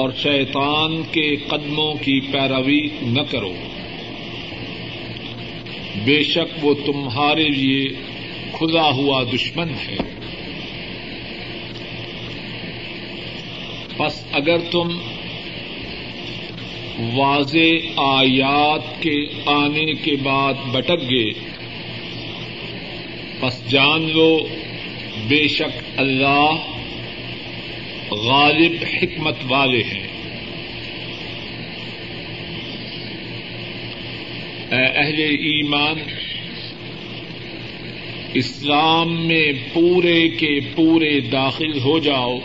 اور شیطان کے قدموں کی پیروی نہ کرو۔ بے شک وہ تمہارے لیے کھلا ہوا دشمن ہے۔ بس اگر تم واضح آیات کے آنے کے بعد بٹک گئے بس جان لو، بے شک اللہ غالب حکمت والے ہیں۔ اے اہل ایمان، اسلام میں پورے کے پورے داخل ہو جاؤ۔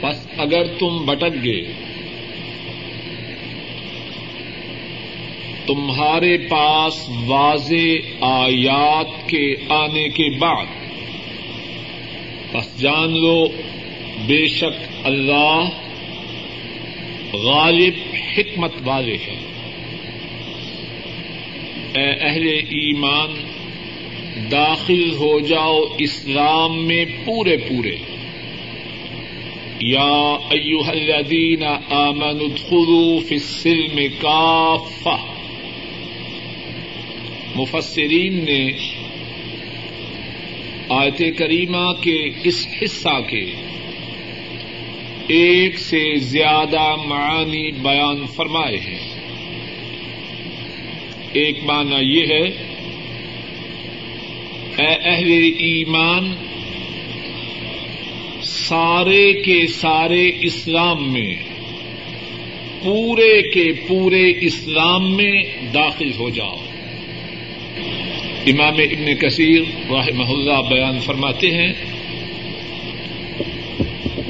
بس اگر تم بٹک گئے، تمہارے پاس واضح آیات کے آنے کے بعد بس جان لو، بے شک اللہ غالب، حکمت والے ہیں۔ اے اہل ایمان، داخل ہو جاؤ اسلام میں پورے پورے۔ یا ایوہ الذین آمنوا ادخلوا فی السلم کافہ۔ مفسرین نے آیت کریمہ کے اس حصہ کے ایک سے زیادہ معانی بیان فرمائے ہیں۔ ایک معنی یہ ہے، اے اہل ایمان، سارے کے سارے اسلام میں، پورے کے پورے اسلام میں داخل ہو جاؤ۔ امام ابن کثیر رحمہ اللہ بیان فرماتے ہیں،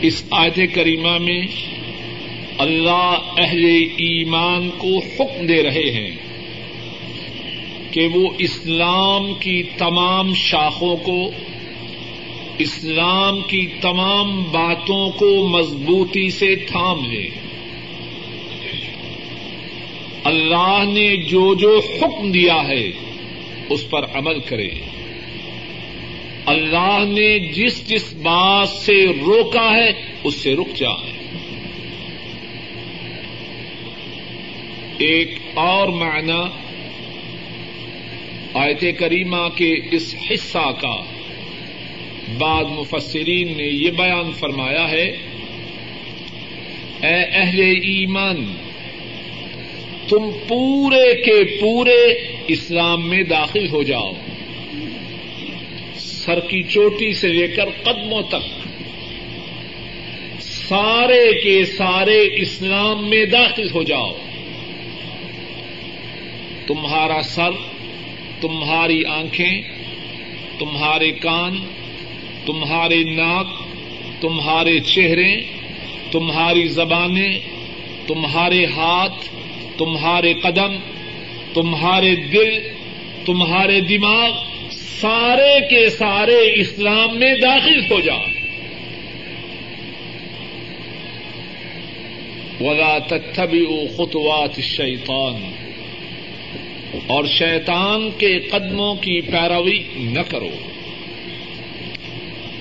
اس آیت کریمہ میں اللہ اہل ایمان کو حکم دے رہے ہیں کہ وہ اسلام کی تمام شاخوں کو، اسلام کی تمام باتوں کو مضبوطی سے تھام لے۔ اللہ نے جو جو حکم دیا ہے اس پر عمل کرے۔ اللہ نے جس جس بات سے روکا ہے، اس سے رک جائے ایک اور معنی آیت کریمہ کے اس حصہ کا۔ بعد مفسرین نے یہ بیان فرمایا ہے، اے اہل ایمان تم پورے کے پورے اسلام میں داخل ہو جاؤ۔ سر کی چوٹی سے لے کر قدموں تک سارے کے سارے اسلام میں داخل ہو جاؤ۔ تمہارا سر، تمہاری آنکھیں، تمہارے کان، تمہارے ناک، تمہارے چہرے، تمہاری زبانیں، تمہارے ہاتھ تمہارے قدم، تمہارے دل، تمہارے دماغ سارے کے سارے اسلام میں داخل ہو جا ولا تتبعوا خطوات شیطان اور شیطان کے قدموں کی پیروی نہ کرو۔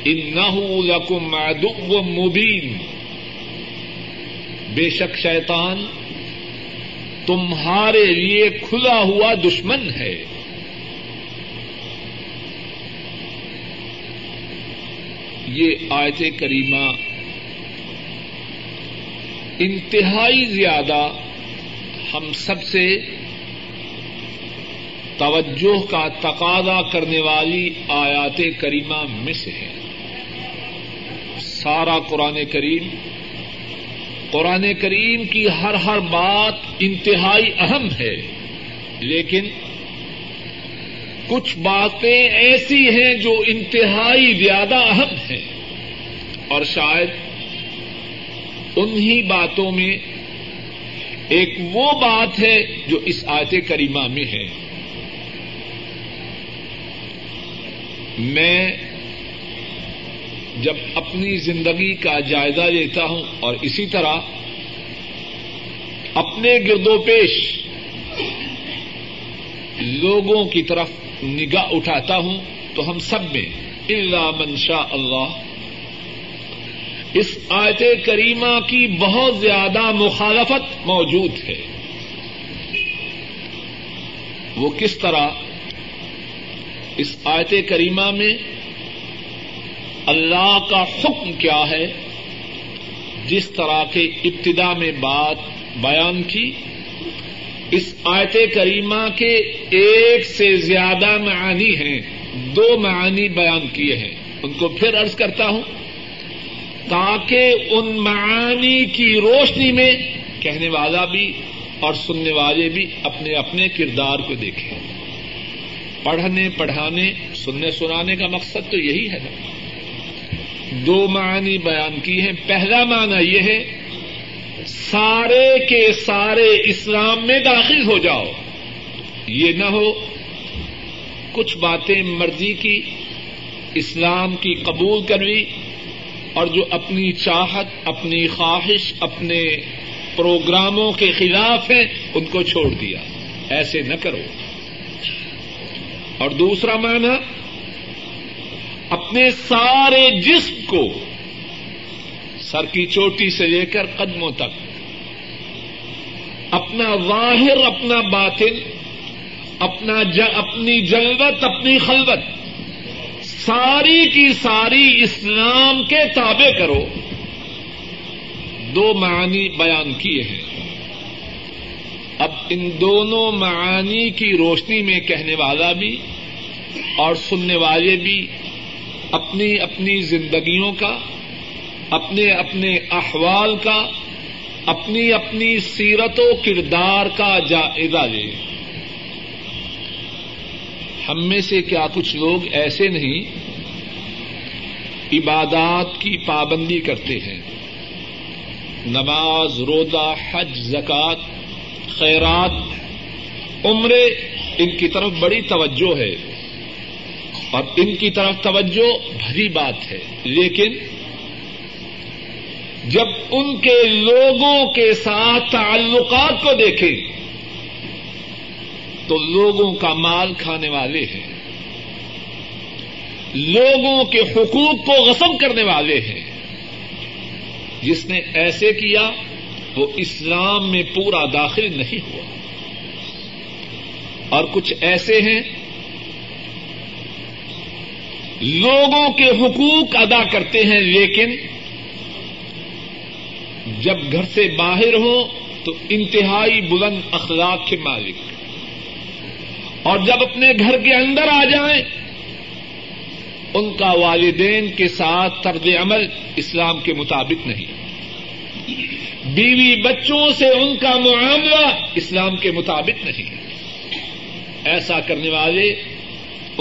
انه لکم عدو مبین بے شک شیطان تمہارے لیے کھلا ہوا دشمن ہے۔ یہ آیت کریمہ انتہائی زیادہ ہم سب سے توجہ کا تقاضا کرنے والی آیات کریمہ میں سے ہے۔ سارا قرآن کریم قرآن کریم کی ہر ہر بات انتہائی اہم ہے، لیکن کچھ باتیں ایسی ہیں جو انتہائی زیادہ اہم ہیں۔ اور شاید انہی باتوں میں ایک وہ بات ہے جو اس آیت کریمہ میں ہے۔ میں جب اپنی زندگی کا جائزہ لیتا ہوں اور اسی طرح اپنے گرد و پیش لوگوں کی طرف نگاہ اٹھاتا ہوں، تو ہم سب میں اللہ منشا اللہ اس آیت کریمہ کی بہت زیادہ مخالفت موجود ہے۔ وہ کس طرح اس آیت کریمہ میں اللہ کا حکم کیا ہے؟ جس طرح کے ابتدا میں بات بیان کی، اس آیت کریمہ کے ایک سے زیادہ معانی ہیں، دو معانی بیان کیے ہیں۔ ان کو پھر ارض کرتا ہوں، تاکہ ان معانی کی روشنی میں کہنے والا بھی اور سننے والے بھی اپنے اپنے کردار کو دیکھیں۔ پڑھنے، پڑھانے، سننے، سنانے کا مقصد تو یہی ہے۔ نا دو معنی بیان کی ہیں۔ پہلا معنی یہ ہے، سارے کے سارے اسلام میں داخل ہو جاؤ۔ یہ نہ ہو، کچھ باتیں مرضی کی، اسلام کی قبول کروی اور جو اپنی چاہت، اپنی خواہش، اپنے پروگراموں کے خلاف ہیں، ان کو چھوڑ دیا۔ ایسے نہ کرو۔ اور دوسرا معنی اپنے سارے جسم کو سر کی چوٹی سے لے کر قدموں تک، اپنا ظاہر، اپنا باطن، اپنا اپنی جلوت، اپنی خلوت، ساری کی ساری اسلام کے تابع کرو۔ دو معانی بیان کیے ہیں۔ اب ان دونوں معانی کی روشنی میں کہنے والا بھی اور سننے والے بھی اپنی اپنی زندگیوں کا، اپنے اپنے احوال کا، اپنی اپنی سیرت و کردار کا جائزہ لیں ہم میں سے کیا کچھ لوگ ایسے نہیں عبادات کی پابندی کرتے ہیں۔ نماز، روزہ، حج زکات خیرات، عمرے، ان کی طرف بڑی توجہ ہے۔ اور ان کی طرف توجہ بھری بات ہے۔ لیکن جب ان کے لوگوں کے ساتھ تعلقات کو دیکھیں، تو لوگوں کا مال کھانے والے ہیں۔ لوگوں کے حقوق کو غصب کرنے والے ہیں۔ جس نے ایسے کیا، وہ اسلام میں پورا داخل نہیں ہوا۔ اور کچھ ایسے ہیں لوگوں کے حقوق ادا کرتے ہیں، لیکن جب گھر سے باہر ہوں تو انتہائی بلند اخلاق کے مالک۔ اور جب اپنے گھر کے اندر آ جائیں، ان کا والدین کے ساتھ طرز عمل اسلام کے مطابق نہیں۔ بیوی بچوں سے ان کا معاملہ اسلام کے مطابق نہیں۔ ایسا کرنے والے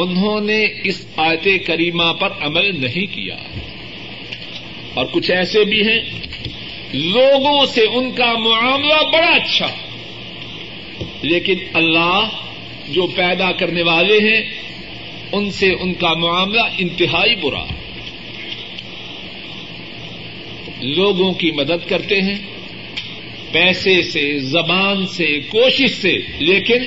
انہوں نے اس آیت کریمہ پر عمل نہیں کیا۔ اور کچھ ایسے بھی ہیں لوگوں سے ان کا معاملہ بڑا اچھا۔ لیکن اللہ جو پیدا کرنے والے ہیں، ان سے ان کا معاملہ انتہائی برا۔ لوگوں کی مدد کرتے ہیں، پیسے سے، زبان سے، کوشش سے، لیکن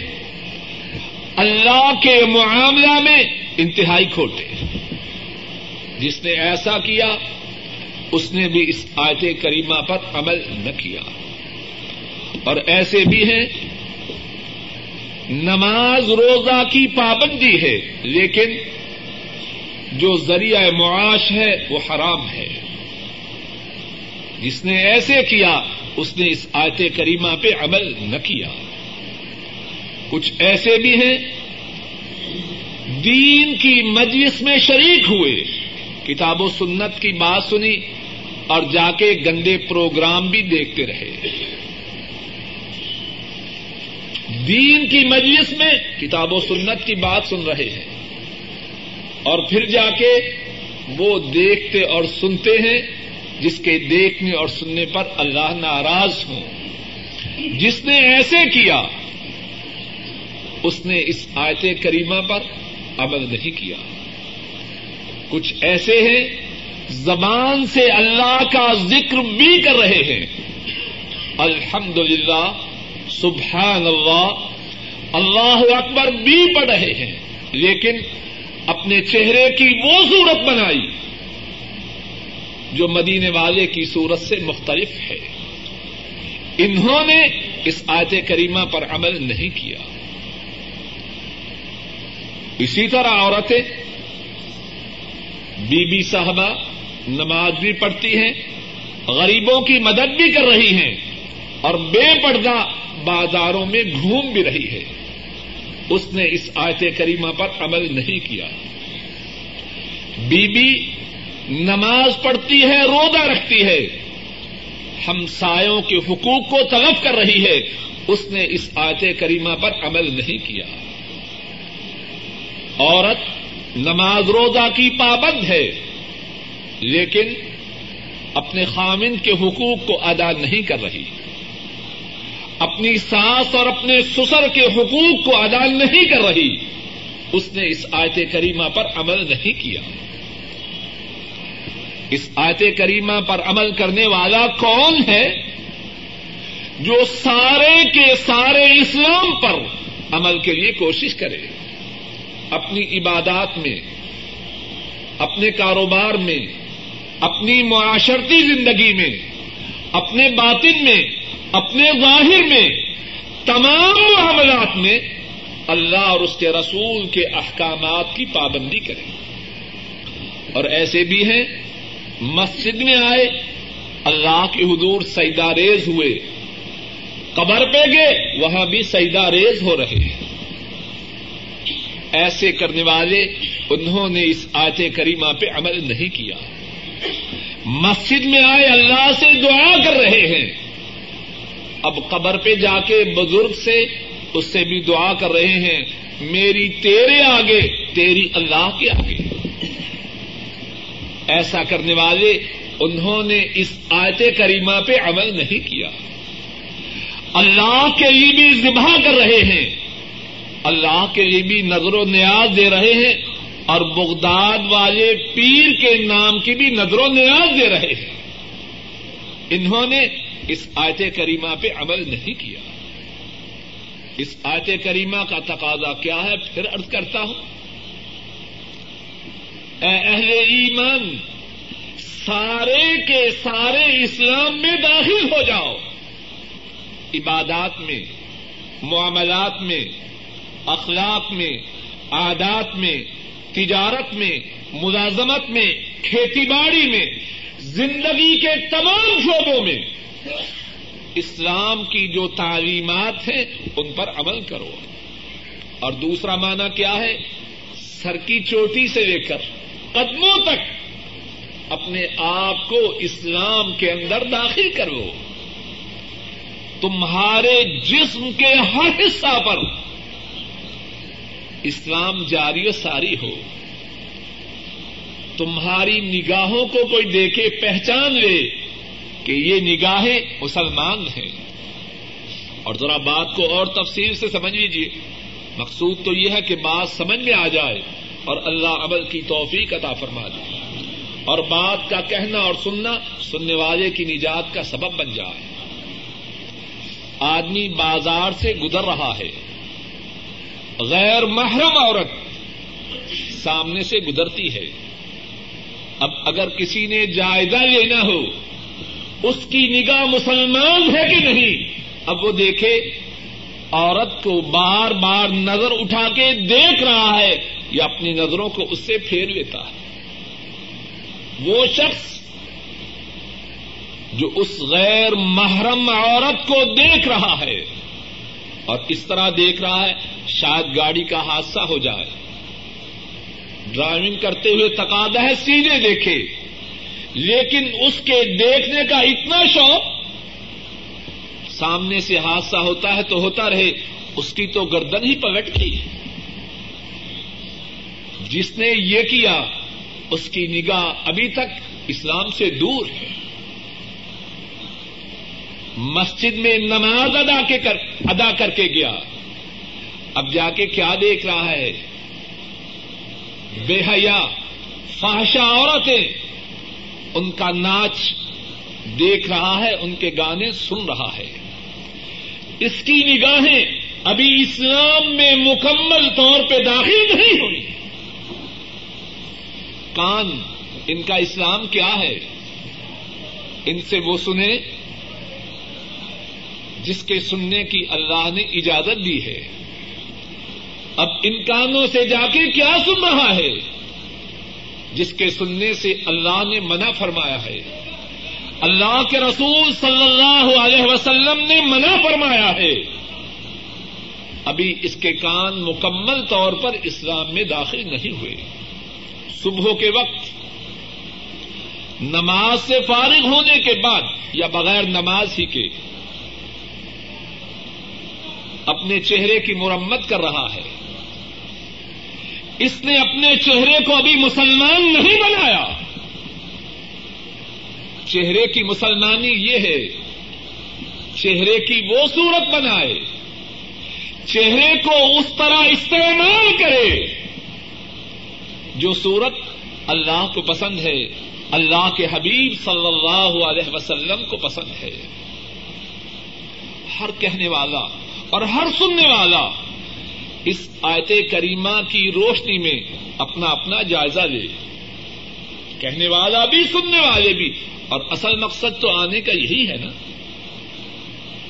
اللہ کے معاملہ میں انتہائی کھوٹے جس نے ایسا کیا، اس نے بھی اس آیت کریمہ پر عمل نہ کیا۔ اور ایسے بھی ہیں، نماز روزہ کی پابندی ہے، لیکن جو ذریعہ معاش ہے، وہ حرام ہے۔ جس نے ایسے کیا، اس نے اس آیت کریمہ پہ عمل نہ کیا۔ کچھ ایسے بھی ہیں دین کی مجلس میں شریک ہوئے، کتاب و سنت کی بات سنی اور جا کے گندے پروگرام بھی دیکھتے رہے۔ دین کی مجلس میں کتاب و سنت کی بات سن رہے ہیں اور پھر جا کے وہ دیکھتے اور سنتے ہیں، جس کے دیکھنے اور سننے پر اللہ ناراض ہوں۔ جس نے ایسے کیا اس نے اس آیت کریمہ پر عمل نہیں کیا۔ کچھ ایسے ہیں زبان سے اللہ کا ذکر بھی کر رہے ہیں۔ الحمد للہ سبحان اللہ اللہ اکبر بھی پڑھ رہے ہیں، لیکن اپنے چہرے کی وہ صورت بنائی جو مدینے والے کی صورت سے مختلف ہے۔ انہوں نے اس آیت کریمہ پر عمل نہیں کیا۔ اسی طرح عورتیں بی بی صاحبہ نماز بھی پڑھتی ہیں، غریبوں کی مدد بھی کر رہی ہیں اور بے پردہ بازاروں میں گھوم بھی رہی ہے۔ اس نے اس آیت کریمہ پر عمل نہیں کیا۔ بی بی نماز پڑھتی ہے، روزہ رکھتی ہے۔ ہمسایوں کے حقوق کو طلب کر رہی ہے۔ اس نے اس آیت کریمہ پر عمل نہیں کیا۔ عورت نماز روزہ کی پابند ہے، لیکن اپنے خامن کے حقوق کو ادا نہیں کر رہی۔ اپنی ساس اور اپنے سسر کے حقوق کو ادا نہیں کر رہی۔ اس نے اس آیت کریمہ پر عمل نہیں کیا۔ اس آیت کریمہ پر عمل کرنے والا کون ہے جو سارے کے سارے اسلام پر عمل کے لیے کوشش کرے؟ اپنی عبادات میں، اپنے کاروبار میں، اپنی معاشرتی زندگی میں، اپنے باطن میں، اپنے ظاہر میں، تمام معاملات میں اللہ اور اس کے رسول کے احکامات کی پابندی کرے اور ایسے بھی ہیں، مسجد میں آئے، اللہ کے حضور سیدا ریز ہوئے، قبر پہ گئے، وہاں بھی سیدا ریز ہو رہے ہیں۔ ایسے کرنے والے انہوں نے اس آیت کریمہ پہ عمل نہیں کیا۔ مسجد میں آئے اللہ سے دعا کر رہے ہیں۔ اب قبر پہ جا کے بزرگ سے اس سے بھی دعا کر رہے ہیں، میری تیرے آگے، تیری اللہ کے آگے۔ ایسا کرنے والے انہوں نے اس آیت کریمہ پہ عمل نہیں کیا۔ اللہ کے لیے بھی ذبح کر رہے ہیں۔ اللہ کے لیے بھی نظر و نیاز دے رہے ہیں اور بغداد والے پیر کے نام کی بھی نظر و نیاز دے رہے ہیں۔ انہوں نے اس آیت کریمہ پہ عمل نہیں کیا۔ اس آیت کریمہ کا تقاضا کیا ہے؟ پھر ارد کرتا ہوں۔ اے اہل ایمان، سارے کے سارے اسلام میں داخل ہو جاؤ۔ عبادات میں، معاملات میں اخلاق میں عادات میں، تجارت میں، ملازمت میں، کھیتی باڑی میں، زندگی کے تمام شعبوں میں۔ اسلام کی جو تعلیمات ہیں، ان پر عمل کرو۔ اور دوسرا معنی کیا ہے؟ سر کی چوٹی سے لے کر قدموں تک اپنے آپ کو اسلام کے اندر داخل کرو۔ تمہارے جسم کے ہر حصہ پر اسلام جاری و ساری ہو۔ تمہاری نگاہوں کو کوئی دیکھے پہچان لے کہ یہ نگاہیں مسلمان ہیں۔ اور ذرا بات کو اور تفصیل سے سمجھ لیجیے مقصود تو یہ ہے کہ بات سمجھ میں آ جائے اور اللہ عمل کی توفیق عطا فرما دے۔ اور بات کا کہنا اور سننا سننے والے کی نجات کا سبب بن جائے۔ آدمی بازار سے گزر رہا ہے۔ غیر محرم عورت سامنے سے گزرتی ہے۔ اب اگر کسی نے جائزہ لینا ہو، اس کی نگاہ مسلمان ہے کہ نہیں؟ اب وہ دیکھے، عورت کو بار بار نظر اٹھا کے دیکھ رہا ہے یا اپنی نظروں کو اس سے پھیر لیتا ہے۔ وہ شخص جو اس غیر محرم عورت کو دیکھ رہا ہے اور اس طرح دیکھ رہا ہے، شاید گاڑی کا حادثہ ہو جائے۔ ڈرائیونگ کرتے ہوئے تقاضا ہے، سیدھے دیکھے۔ لیکن اس کے دیکھنے کا اتنا شوق، سامنے سے حادثہ ہوتا ہے تو ہوتا رہے۔ اس کی تو گردن ہی پگٹ گئی۔ جس نے یہ کیا، اس کی نگاہ ابھی تک اسلام سے دور ہے۔ مسجد میں نماز ادا کے کر ادا کر کے گیا۔ اب جا کے کیا دیکھ رہا ہے؟ بے حیا فاشا عورتیں۔ ان کا ناچ دیکھ رہا ہے، ان کے گانے سن رہا ہے۔ اس کی نگاہیں ابھی اسلام میں مکمل طور پہ داخل نہیں ہوئی۔ کان ان کا اسلام کیا ہے؟ ان سے وہ سنے جس کے سننے کی اللہ نے اجازت دی ہے۔ اب ان کانوں سے جا کے کیا سن رہا ہے؟ جس کے سننے سے اللہ نے منع فرمایا ہے۔ اللہ کے رسول صلی اللہ علیہ وسلم نے منع فرمایا ہے۔ ابھی اس کے کان مکمل طور پر اسلام میں داخل نہیں ہوئے۔ صبح کے وقت نماز سے فارغ ہونے کے بعد یا بغیر نماز ہی کے اپنے چہرے کی مرمت کر رہا ہے۔ اس نے اپنے چہرے کو ابھی مسلمان نہیں بنایا۔ چہرے کی مسلمانی یہ ہے، چہرے کی وہ صورت بنائے۔ چہرے کو اس طرح استعمال کرے۔ جو صورت اللہ کو پسند ہے، اللہ کے حبیب صلی اللہ علیہ وسلم کو پسند ہے۔ ہر کہنے والا اور ہر سننے والا اس آیت کریمہ کی روشنی میں اپنا اپنا جائزہ لے۔ کہنے والا بھی، سننے والے بھی۔ اور اصل مقصد تو آنے کا یہی ہے نا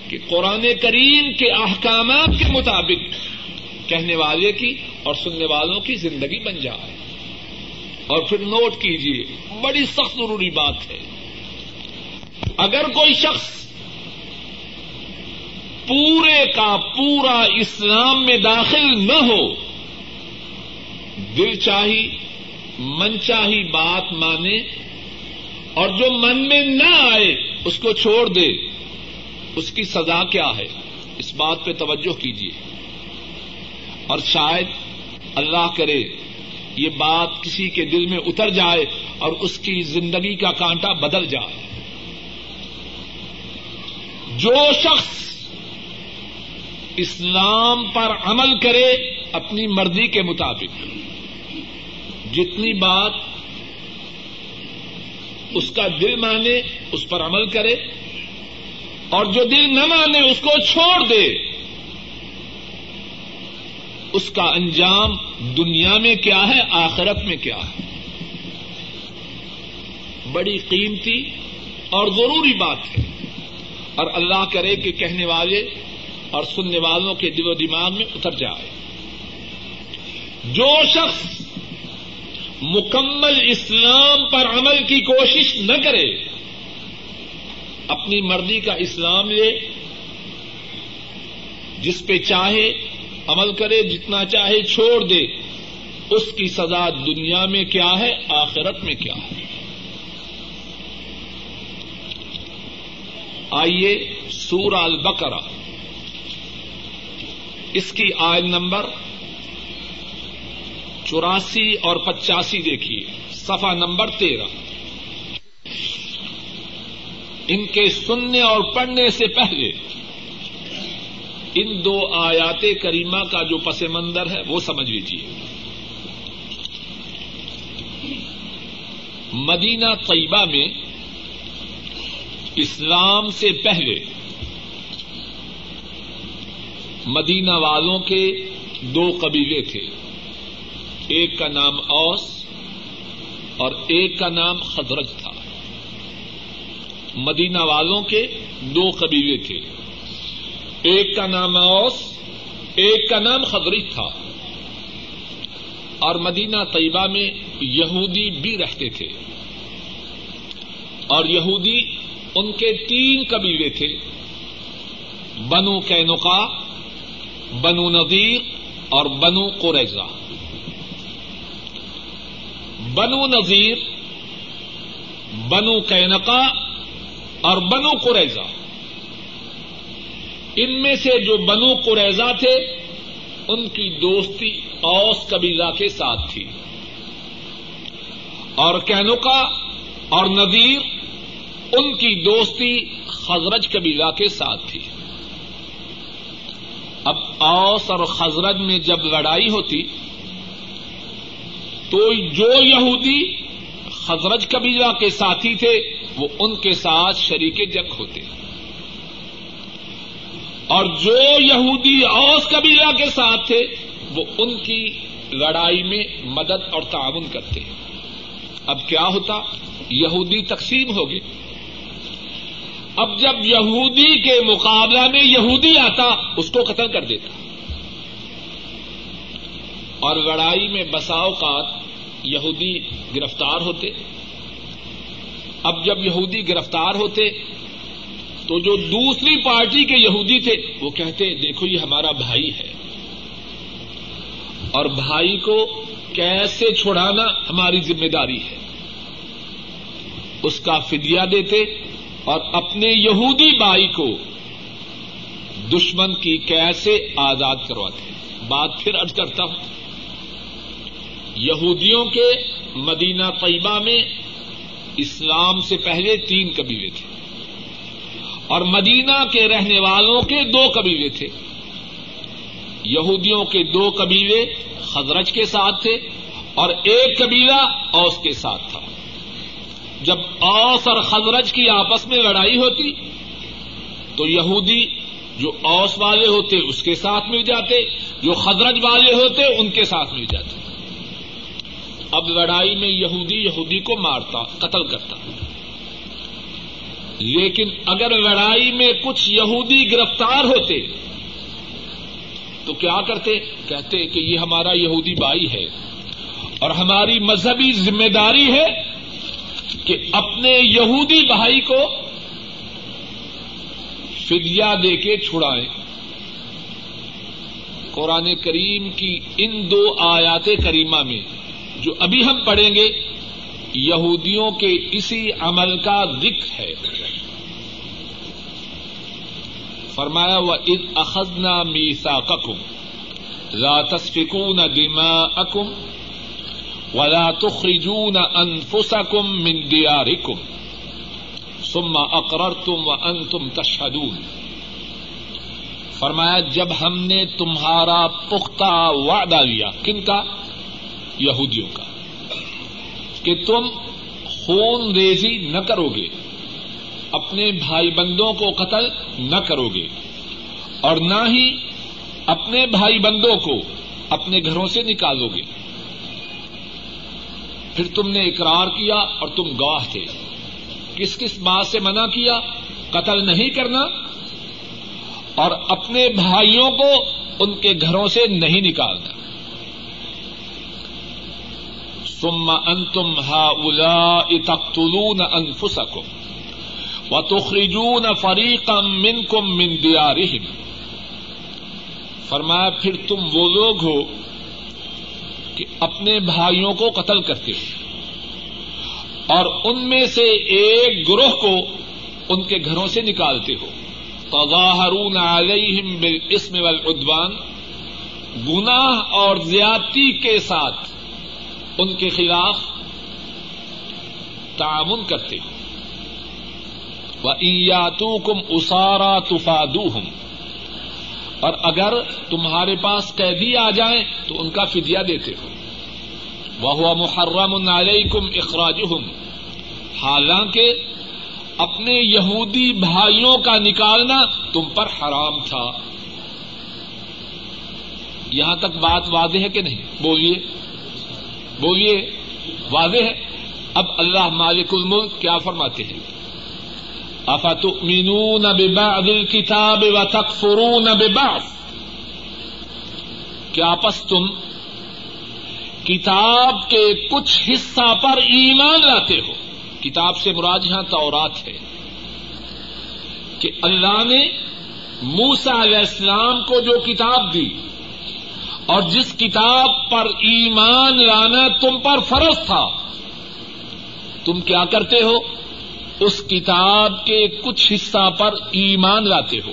کہ قرآن کریم کے احکامات کے مطابق کہنے والے کی اور سننے والوں کی زندگی بن جائے۔ اور پھر نوٹ کیجیے بڑی سخت ضروری بات ہے۔ اگر کوئی شخص پورے کا پورا اسلام میں داخل نہ ہو۔ دل چاہی، من چاہی بات مانے اور جو من میں نہ آئے، اس کو چھوڑ دے۔ اس کی سزا کیا ہے؟ اس بات پہ توجہ کیجیے اور شاید اللہ کرے یہ بات کسی کے دل میں اتر جائے اور اس کی زندگی کا کانٹا بدل جائے۔ جو شخص اسلام پر عمل کرے اپنی مرضی کے مطابق۔ جتنی بات اس کا دل مانے، اس پر عمل کرے۔ اور جو دل نہ مانے، اس کو چھوڑ دے۔ اس کا انجام دنیا میں کیا ہے، آخرت میں کیا ہے۔ بڑی قیمتی اور ضروری بات ہے۔ اور اللہ کرے کہ کہنے والے اور سننے والوں کے دل و دماغ میں اتر جائے۔ جو شخص مکمل اسلام پر عمل کی کوشش نہ کرے، اپنی مرضی کا اسلام لے، جس پہ چاہے عمل کرے، جتنا چاہے چھوڑ دے، اس کی سزا دنیا میں کیا ہے؟ آخرت میں کیا ہے؟ آئیے سورہ البقرہ۔ اس کی آئل نمبر چوراسی اور پچاسی دیکھیے سفا نمبر تیرہ۔ ان کے سننے اور پڑھنے سے پہلے ان دو آیات کریمہ کا جو پس منظر ہے وہ سمجھ لیجیے مدینہ طیبہ میں اسلام سے پہلے مدینہ والوں کے دو قبیلے تھے۔ ایک کا نام اوس اور ایک کا نام خدرج تھا۔ مدینہ والوں کے دو قبیلے تھے۔ ایک کا نام اوس، ایک کا نام خدرج تھا۔ اور مدینہ طیبہ میں یہودی بھی رہتے تھے۔ اور یہودی ان کے تین قبیلے تھے۔ بنو کینوکا بنو نذیر اور بنو قریضہ بنو نذیر، بنو کینکا اور بنو قریضہ ان میں سے جو بنو قریضہ تھے، ان کی دوستی اوس قبیلہ کے ساتھ تھی۔ اور کینوکا اور نذیر، ان کی دوستی خزرج قبیلہ کے ساتھ تھی۔ اب اوس اور خزرج میں جب لڑائی ہوتی تو جو یہودی خزرج قبیلہ کے ساتھی تھے، وہ ان کے ساتھ شریک جنگ ہوتے۔ اور جو یہودی اوس قبیلہ کے ساتھ تھے، وہ ان کی لڑائی میں مدد اور تعاون کرتے۔ اب کیا ہوتا؟ یہودی تقسیم ہو گئے اب جب یہودی کے مقابلہ میں یہودی آتا، اس کو قتل کر دیتا۔ اور لڑائی میں بسا اوقات یہودی گرفتار ہوتے۔ اب جب یہودی گرفتار ہوتے، تو جو دوسری پارٹی کے یہودی تھے، وہ کہتے، دیکھو، یہ ہمارا بھائی ہے۔ اور بھائی کو کیسے چھڑانا ہماری ذمہ داری ہے۔ اس کا فدیا دیتے اور اپنے یہودی بھائی کو دشمن کی کیسے آزاد کرواتے ہیں؟ بات پھر ارد کرتا ہوں۔ یہودیوں کے مدینہ طیبہ میں اسلام سے پہلے تین قبیلے تھے اور مدینہ کے رہنے والوں کے دو قبیلے تھے۔ یہودیوں کے دو قبیلے خزرج کے ساتھ تھے اور ایک قبیلہ اوس کے ساتھ تھا۔ جب اوس اور خزرج کی آپس میں لڑائی ہوتی، تو یہودی جو اوس والے ہوتے اس کے ساتھ مل جاتے، جو خزرج والے ہوتے ان کے ساتھ مل جاتے۔ اب لڑائی میں یہودی یہودی کو مارتا، قتل کرتا۔ لیکن اگر لڑائی میں کچھ یہودی گرفتار ہوتے، تو کیا کرتے؟ کہتے کہ یہ ہمارا یہودی بھائی ہے اور ہماری مذہبی ذمہ داری ہے کہ اپنے یہودی بھائی کو فدیا دے کے چھڑائیں۔ قرآن کریم کی ان دو آیات کریمہ میں جو ابھی ہم پڑھیں گے، یہودیوں کے اسی عمل کا ذکر ہے۔ فرمایا و از اخذنا میسا ککم لا تسفکون دماءکم ولا تخرجون انفسکم من دیارکم ثم اقررتم وانتم تشهدون. فرمایا، جب ہم نے تمہارا پختہ وعدہ لیا، کن کا؟ یہودیوں کا. کہ تم خون ریزی نہ کرو گے اپنے بھائی بندوں کو قتل نہ کرو گے اور نہ ہی اپنے بھائی بندوں کو اپنے گھروں سے نکالو گے۔ پھر تم نے اقرار کیا اور تم گواہ تھے۔ کس کس بات سے منع کیا؟ قتل نہیں کرنا۔ اور اپنے بھائیوں کو ان کے گھروں سے نہیں نکالنا۔ ثم انتم هؤلاء تقتلون انفسكم وتخرجون فريقا منكم من ديارهم فرمایا، پھر تم وہ لوگ ہو کہ اپنے بھائیوں کو قتل کرتے ہو۔ اور ان میں سے ایک گروہ کو ان کے گھروں سے نکالتے ہو۔ تظاہرون علیہم بالاسم والعدوان، گناہ اور زیادتی کے ساتھ ان کے خلاف تعاون کرتے و کم اسارا تفادو ہوں اور اگر تمہارے پاس قیدی آ جائیں تو ان کا فدیہ دیتے ہو۔ وہ محرم علیکم اخراج حالانکہ اپنے یہودی بھائیوں کا نکالنا تم پر حرام تھا۔ یہاں تک بات واضح ہے کہ نہیں؟ بولیے۔ بولیے۔ واضح ہے۔ اب اللہ مالک الملک کیا فرماتے ہیں؟ افتؤمنون ببعض الكتاب وتكفرون ببعض؟ کیا پس تم کتاب کے کچھ حصہ پر ایمان لاتے ہو؟ کتاب سے مراد یہاں تورات ہے کہ اللہ نے موسا علیہ السلام کو جو کتاب دی اور جس کتاب پر ایمان لانا تم پر فرض تھا، تم کیا کرتے ہو؟ اس کتاب کے کچھ حصہ پر ایمان لاتے ہو۔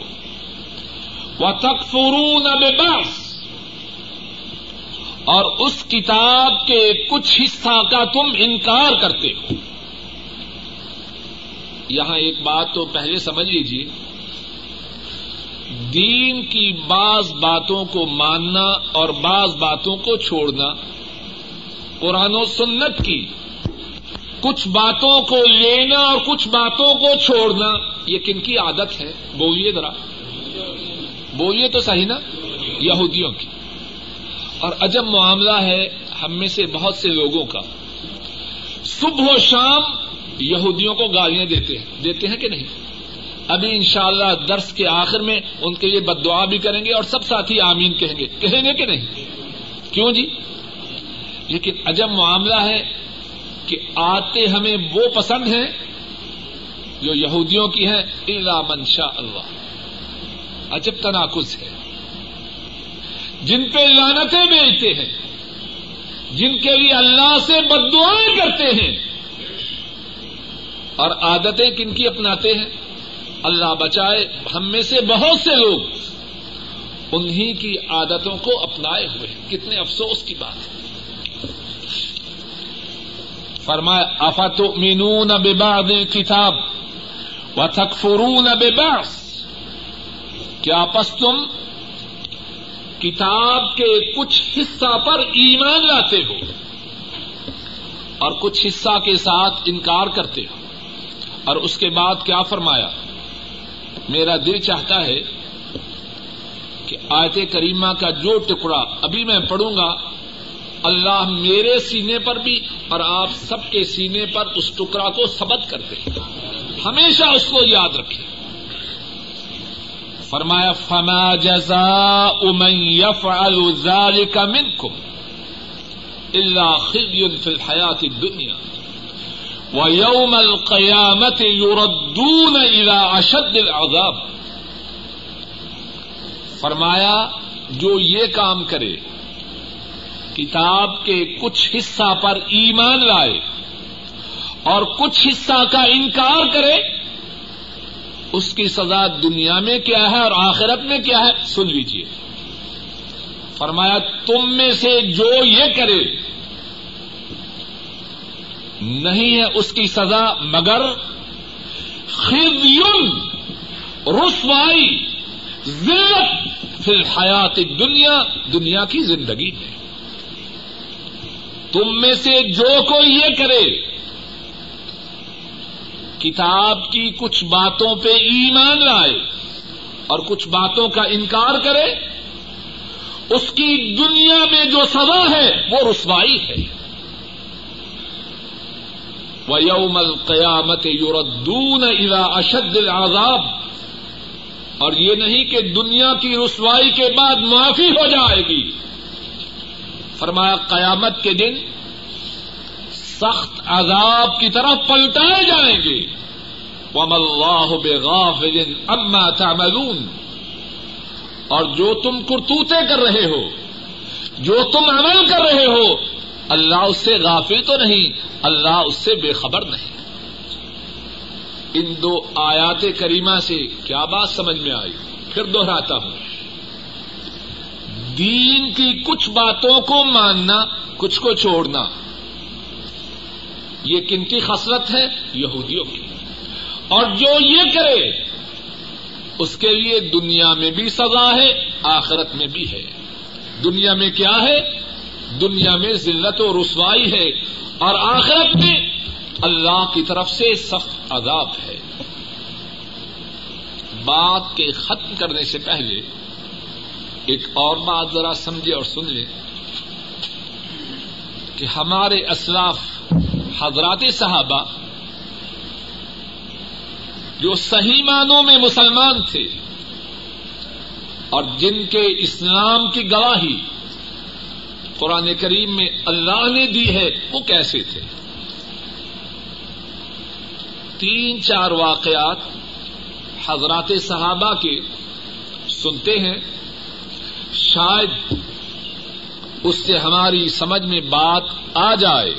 وہ تکفرون بس اور اس کتاب کے کچھ حصہ کا تم انکار کرتے ہو۔ یہاں ایک بات تو پہلے سمجھ لیجیے دین کی بعض باتوں کو ماننا اور بعض باتوں کو چھوڑنا قرآن و سنت کی کچھ باتوں کو لینا اور کچھ باتوں کو چھوڑنا، یہ کن کی عادت ہے؟ بولیے ذرا۔ بولیے تو صحیح نا؟ یہودیوں کی۔ اور عجب معاملہ ہے ہم میں سے بہت سے لوگوں کا۔ صبح و شام یہودیوں کو گالیاں دیتے ہیں۔ دیتے ہیں کہ نہیں؟ ابھی انشاءاللہ درس کے آخر میں ان کے لیے بد دعا بھی کریں گے اور سب ساتھی آمین کہیں گے۔ کہیں گے کہ نہیں؟ کیوں جی؟ لیکن عجب معاملہ ہے کہ آتے ہمیں وہ پسند ہیں جو یہودیوں کی ہیں، الا منشا اللہ عجب تناقض ہے۔ جن پہ لانتیں بیچتے ہیں، جن کے لیے اللہ سے بد دعائیں کرتے ہیں۔ اور عادتیں کن کی اپناتے ہیں؟ اللہ بچائے ہم میں سے بہت سے لوگ انہیں کی عادتوں کو اپنائے ہوئے کتنے افسوس کی بات ہے۔ فرمائے افت مینون ببعض کتاب و تکفرون ببعض? کیا پس تم کتاب کے کچھ حصہ پر ایمان لاتے ہو اور کچھ حصہ کے ساتھ انکار کرتے ہو۔ اور اس کے بعد کیا فرمایا؟ میرا دل چاہتا ہے کہ آیت کریمہ کا جو ٹکڑا ابھی میں پڑھوں گا اللہ میرے سینے پر بھی اور آپ سب کے سینے پر اس ٹکڑا کو سبت کرتے ہمیشہ اس کو یاد رکھے فرمایا، فما جزا امن يفعل ذلك منكم الا خزي في الحياه الدنيا ويوم القيامه يردون الى اشد العذاب۔ فرمایا، جو یہ کام کرے کتاب کے کچھ حصہ پر ایمان لائے اور کچھ حصہ کا انکار کرے، اس کی سزا دنیا میں کیا ہے اور آخرت میں کیا ہے؟ سن لیجیے فرمایا، تم میں سے جو یہ کرے، نہیں ہے اس کی سزا، مگر خزیون، رسوائی، ذلت، فی الحیات دنیا دنیا کی زندگی میں۔ تم میں سے جو کوئی یہ کرے، کتاب کی کچھ باتوں پہ ایمان لائے اور کچھ باتوں کا انکار کرے، اس کی دنیا میں جو سزا ہے، وہ رسوائی ہے۔ وہ یوم القیامت یوردون الا اشد العذاب۔ اور یہ نہیں کہ دنیا کی رسوائی کے بعد معافی ہو جائے گی۔ فرمایا قیامت کے دن سخت عذاب کی طرف پلٹائے جائیں گے۔ وم اللہ بغافل اما تعملون۔ اور جو تم کرتوتے کر رہے ہو، جو تم عمل کر رہے ہو، اللہ اس سے غافل تو نہیں، اللہ اس سے بے خبر نہیں۔ ان دو آیات کریمہ سے کیا بات سمجھ میں آئی؟ پھر دوہراتا ہوں۔ دین کی کچھ باتوں کو ماننا، کچھ کو چھوڑنا۔ یہ کن کی خصلت ہے؟ یہودیوں کی۔ اور جو یہ کرے، اس کے لیے دنیا میں بھی سزا ہے، آخرت میں بھی ہے۔ دنیا میں کیا ہے؟ دنیا میں ذلت و رسوائی ہے۔ اور آخرت میں اللہ کی طرف سے سخت عذاب ہے۔ بات کے ختم کرنے سے پہلے ایک اور بات ذرا سمجھے اور سن لیں کہ ہمارے اسلاف حضرات صحابہ جو صحیح معنوں میں مسلمان تھے اور جن کے اسلام کی گواہی قرآن کریم میں اللہ نے دی ہے، وہ کیسے تھے؟ تین چار واقعات حضرات صحابہ کے سنتے ہیں۔ شاید اس سے ہماری سمجھ میں بات آ جائے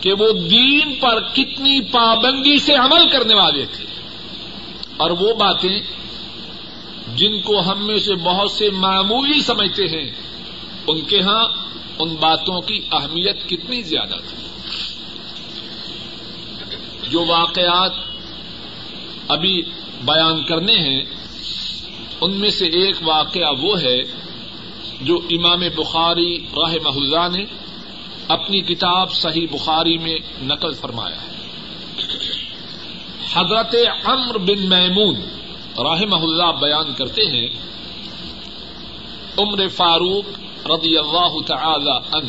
کہ وہ دین پر کتنی پابندی سے عمل کرنے والے تھے۔ اور وہ باتیں جن کو ہم میں سے بہت سے معمولی سمجھتے ہیں، ان کے ہاں ان باتوں کی اہمیت کتنی زیادہ تھی۔ جو واقعات ابھی بیان کرنے ہیں ان میں سے ایک واقعہ وہ ہے جو امام بخاری راہ محلہ نے اپنی کتاب صحیح بخاری میں نقل فرمایا ہے۔ حضرت امر بن میمون راہ محلہ بیان کرتے ہیں، عمر فاروق رضی اللہ تعالی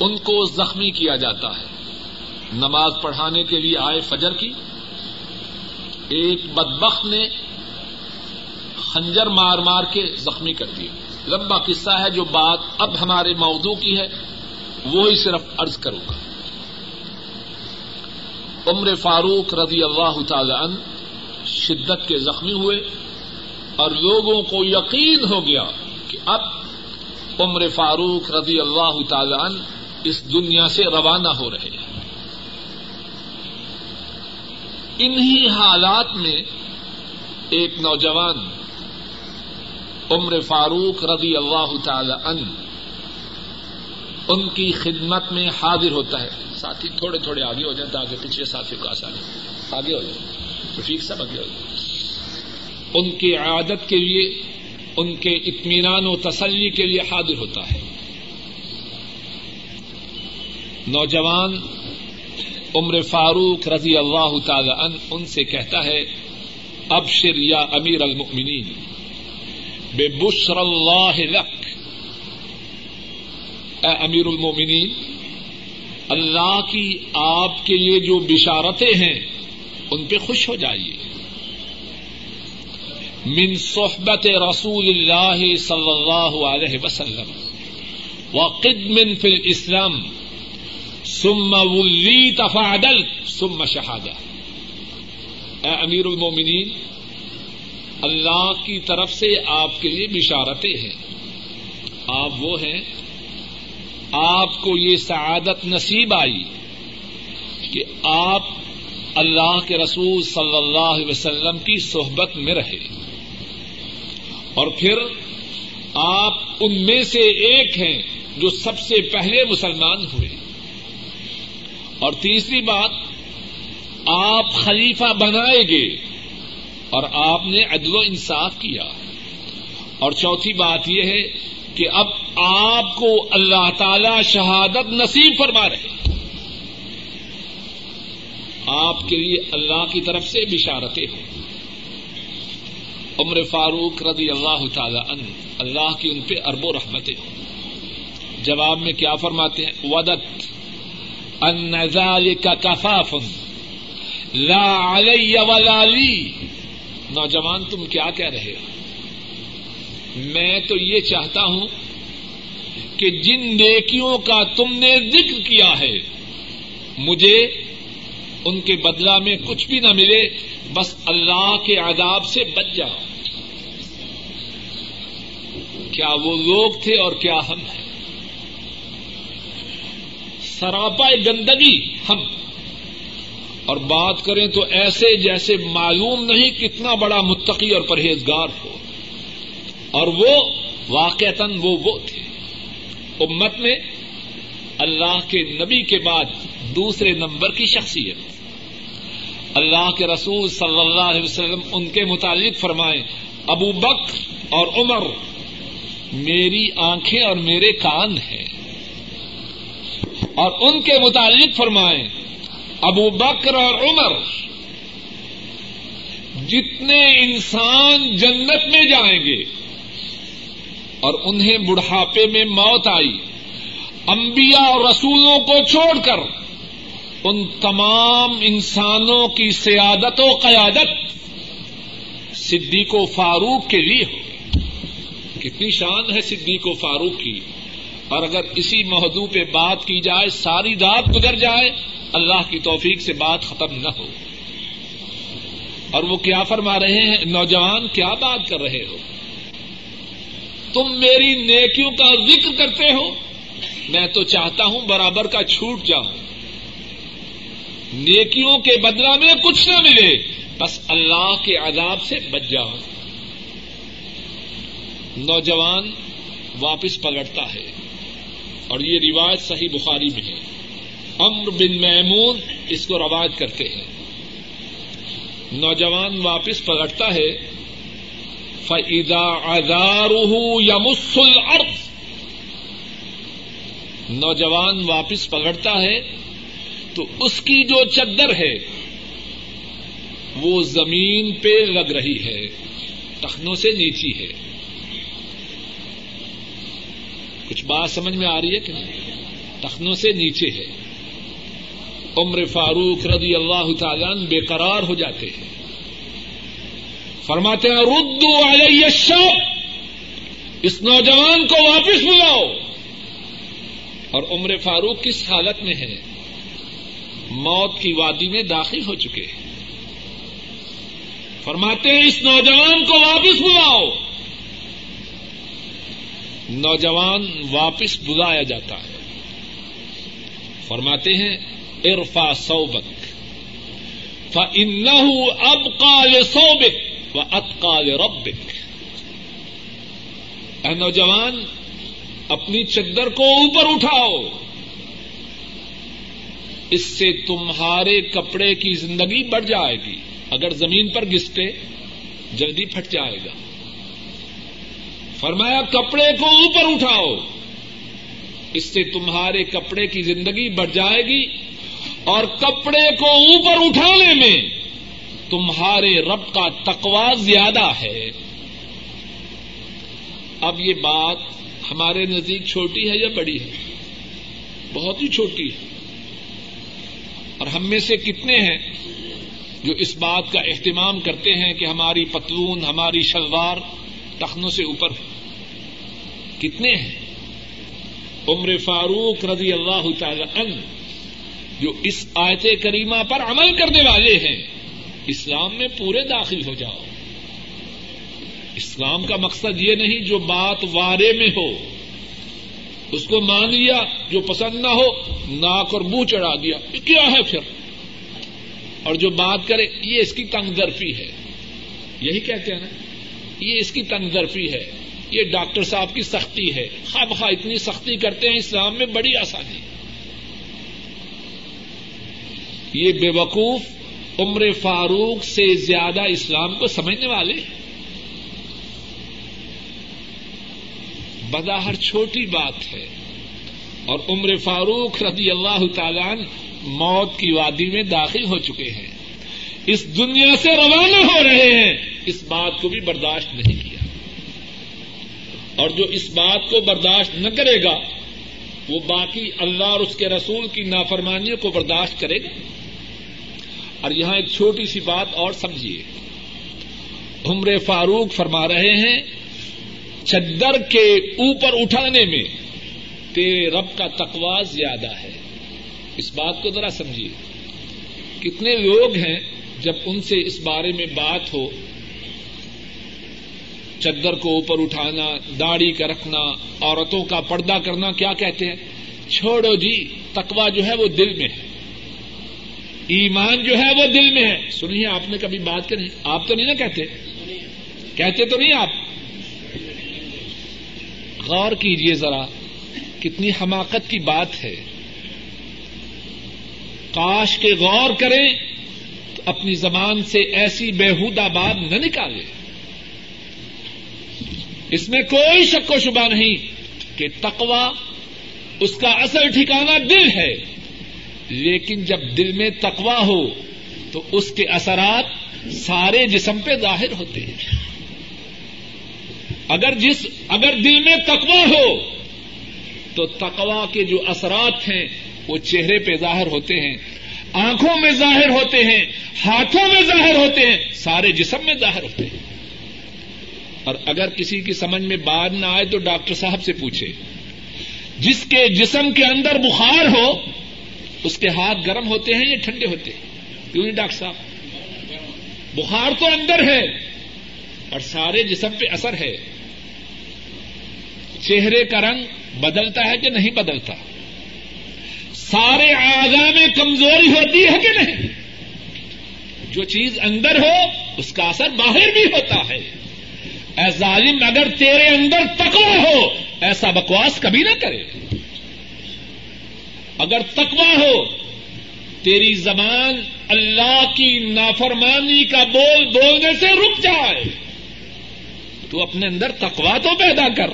ان کو زخمی کیا جاتا ہے۔ نماز پڑھانے کے لیے آئے فجر کی ایک بدبخت نے خنجر مار مار کے زخمی کر دیا لمبا قصہ ہے، جو بات اب ہمارے موضوع کی ہے، وہی صرف عرض کروں گا۔ عمر فاروق رضی اللہ تعالی عنہ شدت کے زخمی ہوئے اور لوگوں کو یقین ہو گیا کہ اب عمر فاروق رضی اللہ تعالی عنہ اس دنیا سے روانہ ہو رہے ہیں۔ انہی حالات میں ایک نوجوان، عمر فاروق رضی اللہ تعالی عنہ، ان کی خدمت میں حاضر ہوتا ہے۔ ساتھی تھوڑے تھوڑے آگے ہو جائیں تاکہ پچھلے ساتھی کو آسانی آگے ہو جائیں۔ رفیق سب آگے ہو جائیں۔ ان کی عادت کے لیے، ان کے اطمینان و تسلی کے لیے حاضر ہوتا ہے۔ نوجوان عمر فاروق رضی اللہ تعالی عنہ ان سے کہتا ہے، ابشر یا امیر المؤمنین، بے بشر اللہ لک۔ اے امیر المومنین اللہ کی آپ کے لیے جو بشارتیں ہیں، ان پہ خوش ہو جائیے۔ من صحبت رسول اللہ صلی اللہ علیہ وسلم وقدم فی الاسلام اسلام ثم ولی تفادل ثم شہادہ اے امیر المومنین، اللہ کی طرف سے آپ کے لیے بشارتیں ہیں. آپ وہ ہیں، آپ کو یہ سعادت نصیب آئی کہ آپ اللہ کے رسول صلی اللہ علیہ وسلم کی صحبت میں رہے. اور پھر آپ ان میں سے ایک ہیں جو سب سے پہلے مسلمان ہوئے. اور تیسری بات، آپ خلیفہ بنائے گے اور آپ نے عدل و انصاف کیا۔ اور چوتھی بات یہ ہے کہ اب آپ کو اللہ تعالی شہادت نصیب فرما رہے آپ کے لیے اللہ کی طرف سے بشارتیں ہوں۔ عمر فاروق رضی اللہ تعالی عنہ اللہ کی ان پہ ارب و رحمتیں ہوں۔ جواب میں کیا فرماتے ہیں؟ ودت۔ کا کفاف لا علی ولا لی نوجوان، تم کیا کہہ رہے ہو؟ میں تو یہ چاہتا ہوں کہ جن نیکیوں کا تم نے ذکر کیا ہے، مجھے ان کے بدلا میں کچھ بھی نہ ملے، بس اللہ کے عذاب سے بچ جاؤ۔ کیا وہ لوگ تھے اور کیا ہم ہیں؟ سراپا گندگی، ہم۔ اور بات کریں تو ایسے جیسے معلوم نہیں کتنا بڑا متقی اور پرہیزگار ہو۔ اور وہ واقعتاً وہ وہ تھے۔ امت میں اللہ کے نبی کے بعد دوسرے نمبر کی شخصیت۔ اللہ کے رسول صلی اللہ علیہ وسلم ان کے متعلق فرمائے، ابو بکر اور عمر، میری آنکھیں اور میرے کان ہیں۔ اور ان کے متعلق فرمائے ابو بکر اور عمر، جتنے انسان جنت میں جائیں گے، اور انہیں بڑھاپے میں موت آئی، انبیاء اور رسولوں کو چھوڑ کر، ان تمام انسانوں کی سیادت و قیادت صدیق و فاروق کے لیے ہو۔ کتنی شان ہے صدیق و فاروق کی۔ اور اگر اسی محدود پہ بات کی جائے، ساری رات گزر جائے، اللہ کی توفیق سے بات ختم نہ ہو۔ اور وہ کیا فرما رہے ہیں؟ نوجوان، کیا بات کر رہے ہو؟ تم میری نیکیوں کا ذکر کرتے ہو؟ میں تو چاہتا ہوں برابر کا چھوٹ جاؤں۔ نیکیوں کے بدلا میں کچھ نہ ملے، بس اللہ کے عذاب سے بچ جاؤ نوجوان واپس پلٹتا ہے۔ اور یہ روایت صحیح بخاری میں ہے۔ امر بن میمون اس کو روایت کرتے ہیں۔ نوجوان واپس پلٹتا ہے۔ فضا ازار یا مسل نوجوان واپس پکڑتا ہے۔ تو اس کی جو چدر ہے، وہ زمین پہ لگ رہی ہے۔ ٹخنوں سے نیچی ہے۔ کچھ بات سمجھ میں آ رہی ہے کہ نہیں؟ سے نیچے ہے۔ عمر فاروق رضی اللہ تعالیٰ بے قرار ہو جاتے ہیں۔ فرماتے ہیں ردو علیہ الشب اس نوجوان کو واپس بلاؤ۔ اور عمر فاروق کس حالت میں ہے؟ موت کی وادی میں داخل ہو چکے۔ ہیں فرماتے ہیں، اس نوجوان کو واپس بلاؤ نوجوان واپس بلایا جاتا ہے۔ فرماتے ہیں ارفا سوبک ف ان اب کال سوبک و اتکال اے نوجوان، اپنی چدر کو اوپر اٹھاؤ۔ اس سے تمہارے کپڑے کی زندگی بڑھ جائے گی۔ اگر زمین پر گستے، جلدی پھٹ جائے گا۔ فرمایا، کپڑے کو اوپر اٹھاؤ۔ اس سے تمہارے کپڑے کی زندگی بڑھ جائے گی اور کپڑے کو اوپر اٹھانے میں تمہارے رب کا تقوا زیادہ ہے۔ اب یہ بات ہمارے نزدیک چھوٹی ہے یا بڑی ہے؟ بہت ہی چھوٹی ہے۔ اور ہم میں سے کتنے ہیں جو اس بات کا اہتمام کرتے ہیں کہ ہماری پتلون، ہماری شلوار ٹخنوں سے اوپر۔ کتنے ہیں؟ عمر فاروق رضی اللہ تعالی عنہ، جو اس آیت کریمہ پر عمل کرنے والے ہیں۔ اسلام میں پورے داخل ہو جاؤ۔ اسلام کا مقصد یہ نہیں جو بات وارے میں ہو۔ اس کو مان لیا، جو پسند نہ ہو، ناک اور منہ چڑھا دیا۔ کیا ہے پھر؟ اور جو بات کرے، یہ اس کی تنگ درفی ہے۔ یہی کہتے ہیں نا۔ یہ اس کی تنگ درفی ہے۔ یہ ڈاکٹر صاحب کی سختی ہے۔ خواہ بخواہ اتنی سختی کرتے ہیں، اسلام میں بڑی آسانی۔ یہ بے وقوف عمر فاروق سے زیادہ اسلام کو سمجھنے والے۔ بظاہر چھوٹی بات ہے۔ اور عمر فاروق رضی اللہ تعالیٰ موت کی وادی میں داخل ہو چکے ہیں۔ اس دنیا سے روانہ ہو رہے ہیں، اس بات کو بھی برداشت نہیں کیا۔ اور جو اس بات کو برداشت نہ کرے گا، وہ باقی اللہ اور اس کے رسول کی نافرمانیوں کو برداشت کرے گا۔ اور یہاں ایک چھوٹی سی بات اور سمجھیے۔ عمر فاروق فرما رہے ہیں، چدر کے اوپر اٹھانے میں تیرے رب کا تقوا زیادہ ہے۔ اس بات کو ذرا سمجھیے۔ کتنے لوگ ہیں جب ان سے اس بارے میں بات ہو چدر کو اوپر اٹھانا، داڑھی کا رکھنا، عورتوں کا پردہ کرنا، کیا کہتے ہیں؟ چھوڑو جی تکوا جو ہے وہ دل میں ہے۔ ایمان جو ہے وہ دل میں ہے۔ سنیے، آپ نے کبھی بات کریں آپ تو نہیں نا کہتے؟ کہتے تو نہیں آپ؟ غور کیجیے ذرا، کتنی حماقت کی بات ہے۔ کاش کے غور کریں اپنی زبان سے ایسی بےحودہ بات نہ نکالے۔ اس میں کوئی شک و شبہ نہیں کہ تقوا اس کا اصل ٹھکانا دل ہے۔ لیکن جب دل میں تقوا ہو تو اس کے اثرات سارے جسم پہ ظاہر ہوتے ہیں۔ اگر جس، اگر دل میں تقوا ہو تو تقوا کے جو اثرات ہیں وہ چہرے پہ ظاہر ہوتے ہیں۔ آنکھوں میں ظاہر ہوتے ہیں، ہاتھوں میں ظاہر ہوتے ہیں، سارے جسم میں ظاہر ہوتے ہیں۔ اور اگر کسی کی سمجھ میں بات نہ آئے تو ڈاکٹر صاحب سے پوچھے۔ جس کے جسم کے اندر بخار ہو، اس کے ہاتھ گرم ہوتے ہیں یا ٹھنڈے ہوتے ہیں؟ کیوں نہیں ڈاکٹر صاحب؟ بخار تو اندر ہے اور سارے جسم پہ اثر ہے۔ چہرے کا رنگ بدلتا ہے کہ نہیں بدلتا؟ سارے آگا میں کمزوری ہوتی ہے کہ نہیں؟ جو چیز اندر ہو، اس کا اثر باہر بھی ہوتا ہے۔ اے ظالم، اگر تیرے اندر تکوا ہو، ایسا بکواس کبھی نہ کرے۔ اگر تکوا ہو، تیری زبان اللہ کی نافرمانی کا بول بولنے سے رک جائے۔ تو اپنے اندر تکوا تو پیدا کر۔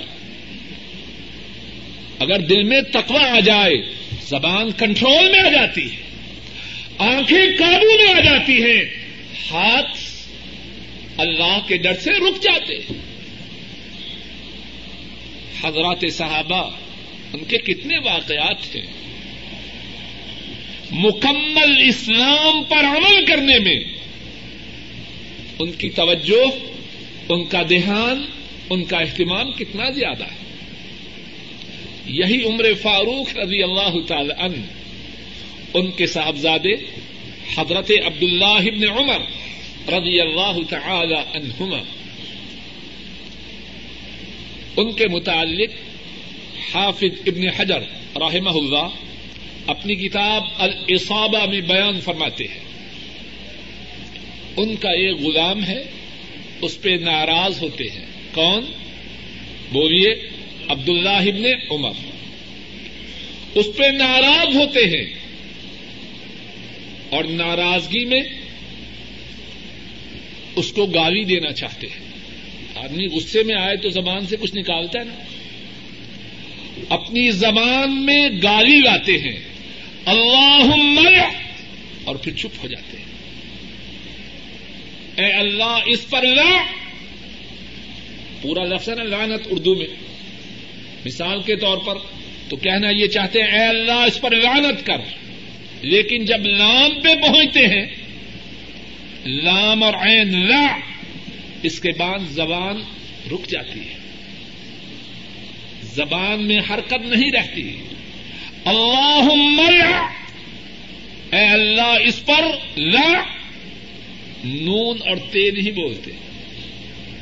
اگر دل میں تکوا آ جائے زبان کنٹرول میں آ جاتی ہے، آنکھیں قابو میں آ جاتی ہیں، ہاتھ اللہ کے ڈر سے رک جاتے ہیں۔ حضرات صحابہ، ان کے کتنے واقعات تھے مکمل اسلام پر عمل کرنے میں، ان کی توجہ، ان کا دھیان، ان کا اہتمام کتنا زیادہ ہے۔ یہی عمر فاروق رضی اللہ تعالی عنہ، ان کے صاحبزادے حضرت عبد اللہ ابن عمر رضی اللہ تعالی عنہما۔ ان کے متعلق حافظ ابن حجر رحمہ اللہ اپنی کتاب الصابہ میں بیان فرماتے ہیں۔ ان کا ایک غلام ہے، اس پہ ناراض ہوتے ہیں۔ کون؟ بولیے۔ عبد اللہ ابن عمر۔ اس پہ ناراض ہوتے ہیں۔ اور ناراضگی میں اس کو گالی دینا چاہتے ہیں۔ آدمی غصے میں آئے تو زبان سے کچھ نکالتا ہے نا۔ اپنی زبان میں گالی لاتے ہیں۔ اللہ اور پھر چپ ہو جاتے ہیں۔ اے اللہ، اس پر لا پورا لفظ ہے نا لانت اردو میں۔ مثال کے طور پر تو کہنا یہ چاہتے ہیں، اے اللہ، اس پر لانت کر۔ لیکن جب لام پہ پہنچتے ہیں، لام اور عین لا، اس کے بعد زبان رک جاتی ہے۔ زبان میں حرکت نہیں رہتی۔ اللہ اے اللہ، اس پر لا، نون اور تے نہیں بولتے۔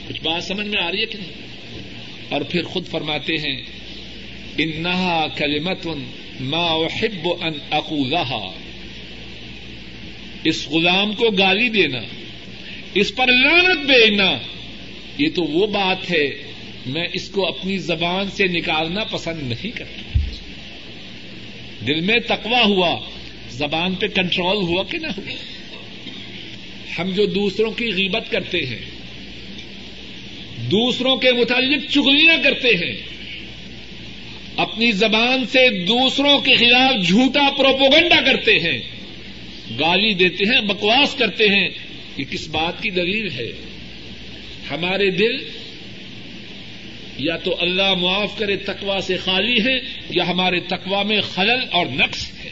کچھ بات سمجھ میں آ رہی ہے کہ نہیں؟ اور پھر خود فرماتے ہیں، انہا کلمت ما احب ان اقولها اس غلام کو گالی دینا، اس پر لانت بھیجنا، یہ تو وہ بات ہے، میں اس کو اپنی زبان سے نکالنا پسند نہیں کرتا۔ دل میں تقوا ہوا، زبان پہ کنٹرول ہوا کہ نہ ہوا۔ ہم جو دوسروں کی غیبت کرتے ہیں دوسروں کے متعلق چگلیاں کرتے ہیں۔ اپنی زبان سے دوسروں کے خلاف جھوٹا پروپوگنڈا کرتے ہیں۔ گالی دیتے ہیں، بکواس کرتے ہیں۔ یہ کس بات کی دلیل ہے؟ ہمارے دل یا تو اللہ معاف کرے تقوا سے خالی ہے یا ہمارے تقوا میں خلل اور نقص ہے۔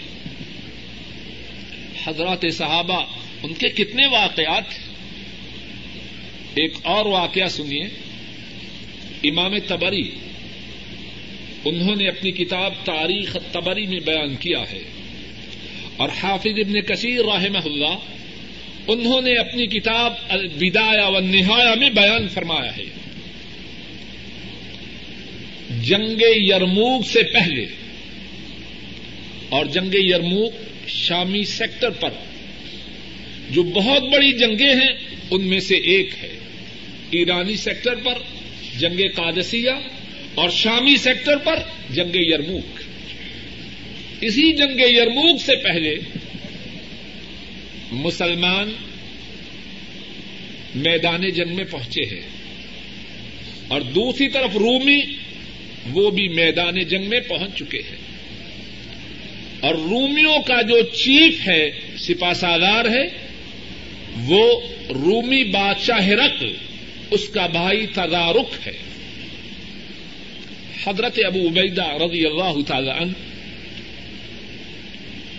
حضرات صحابہ، ان کے کتنے واقعات ایک اور واقعہ سنیے۔ امام تبری، انہوں نے اپنی کتاب تاریخ تبری میں بیان کیا ہے۔ اور حافظ ابن کثیر رحمہ اللہ، انہوں نے اپنی کتاب البدایا و نہایا میں بیان فرمایا ہے۔ جنگ یرموگ سے پہلے، اور جنگ یرموگ شامی سیکٹر پر، جو بہت بڑی جنگیں ہیں، ان میں سے ایک ہے۔ ایرانی سیکٹر پر جنگ قادسیہ اور شامی سیکٹر پر جنگ یرموک۔ اسی جنگ یرموک سے پہلے مسلمان میدان جنگ میں پہنچے ہیں۔ اور دوسری طرف رومی وہ بھی میدان جنگ میں پہنچ چکے ہیں۔ اور رومیوں کا جو چیف ہے سپا سالار ہے، وہ رومی بادشاہ رق اس کا بھائی تدارک ہے۔ حضرت ابو عبیدہ رضی اللہ تعالی عنہ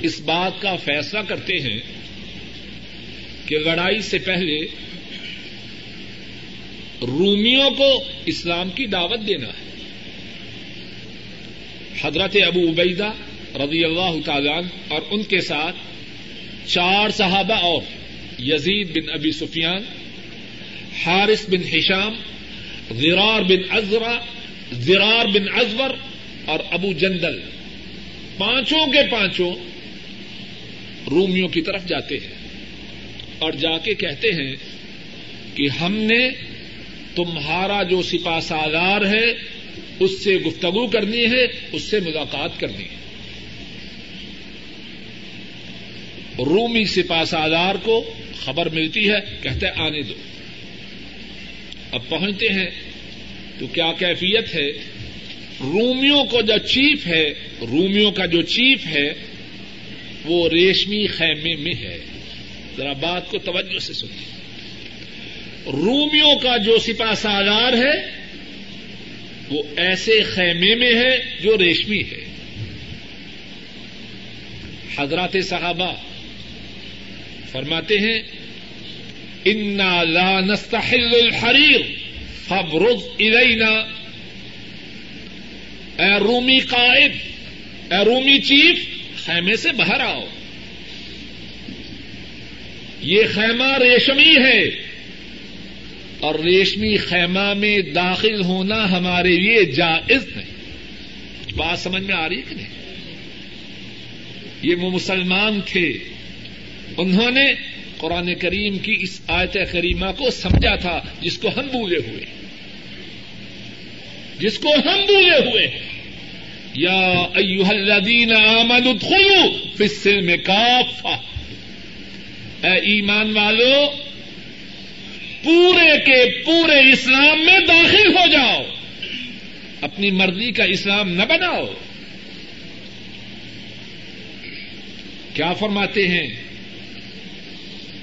اس بات کا فیصلہ کرتے ہیں کہ لڑائی سے پہلے رومیوں کو اسلام کی دعوت دینا ہے۔ حضرت ابو عبیدہ رضی اللہ تعالی عنہ اور ان کے ساتھ چار صحابہ اور یزید بن ابی سفیان حارث بن ہشام زرار بن ازرا، زرار بن ازور اور ابو جندل۔ پانچوں کے پانچوں رومیوں کی طرف جاتے ہیں اور جا کے کہتے ہیں کہ ہم نے تمہارا جو سپا سالار ہے، اس سے گفتگو کرنی ہے، اس سے ملاقات کرنی ہے۔ رومی سپا سالار کو خبر ملتی ہے، کہتے آنے دو۔ اب پہنچتے ہیں۔ تو کیا کیفیت ہے؟ رومیوں کو جو چیف ہے، رومیوں کا جو چیف ہے، وہ ریشمی خیمے میں ہے۔ ذرا بات کو توجہ سے سنیے رومیوں کا جو سپا سالار ہے، وہ ایسے خیمے میں ہے جو ریشمی ہے۔ حضرات صحابہ فرماتے ہیں انا لا نستحل الحریر فبرز الینا اے رومی قائد، اے رومی چیف، خیمے سے باہر آؤ۔ یہ خیمہ ریشمی ہے۔ اور ریشمی خیمہ میں داخل ہونا ہمارے لیے جائز نہیں۔ بات سمجھ میں آ رہی کہ نہیں؟ یہ وہ مسلمان تھے۔ انہوں نے قرآن کریم کی اس آیت کریمہ کو سمجھا تھا، جس کو ہم بھولے ہوئے۔ جس کو ہم بھولے ہوئے۔ یا ایوہ الذین آمنوا ادخلوا فی السلم کافہ۔ اے ایمان والو، پورے کے پورے اسلام میں داخل ہو جاؤ۔ اپنی مرضی کا اسلام نہ بناؤ۔ کیا فرماتے ہیں؟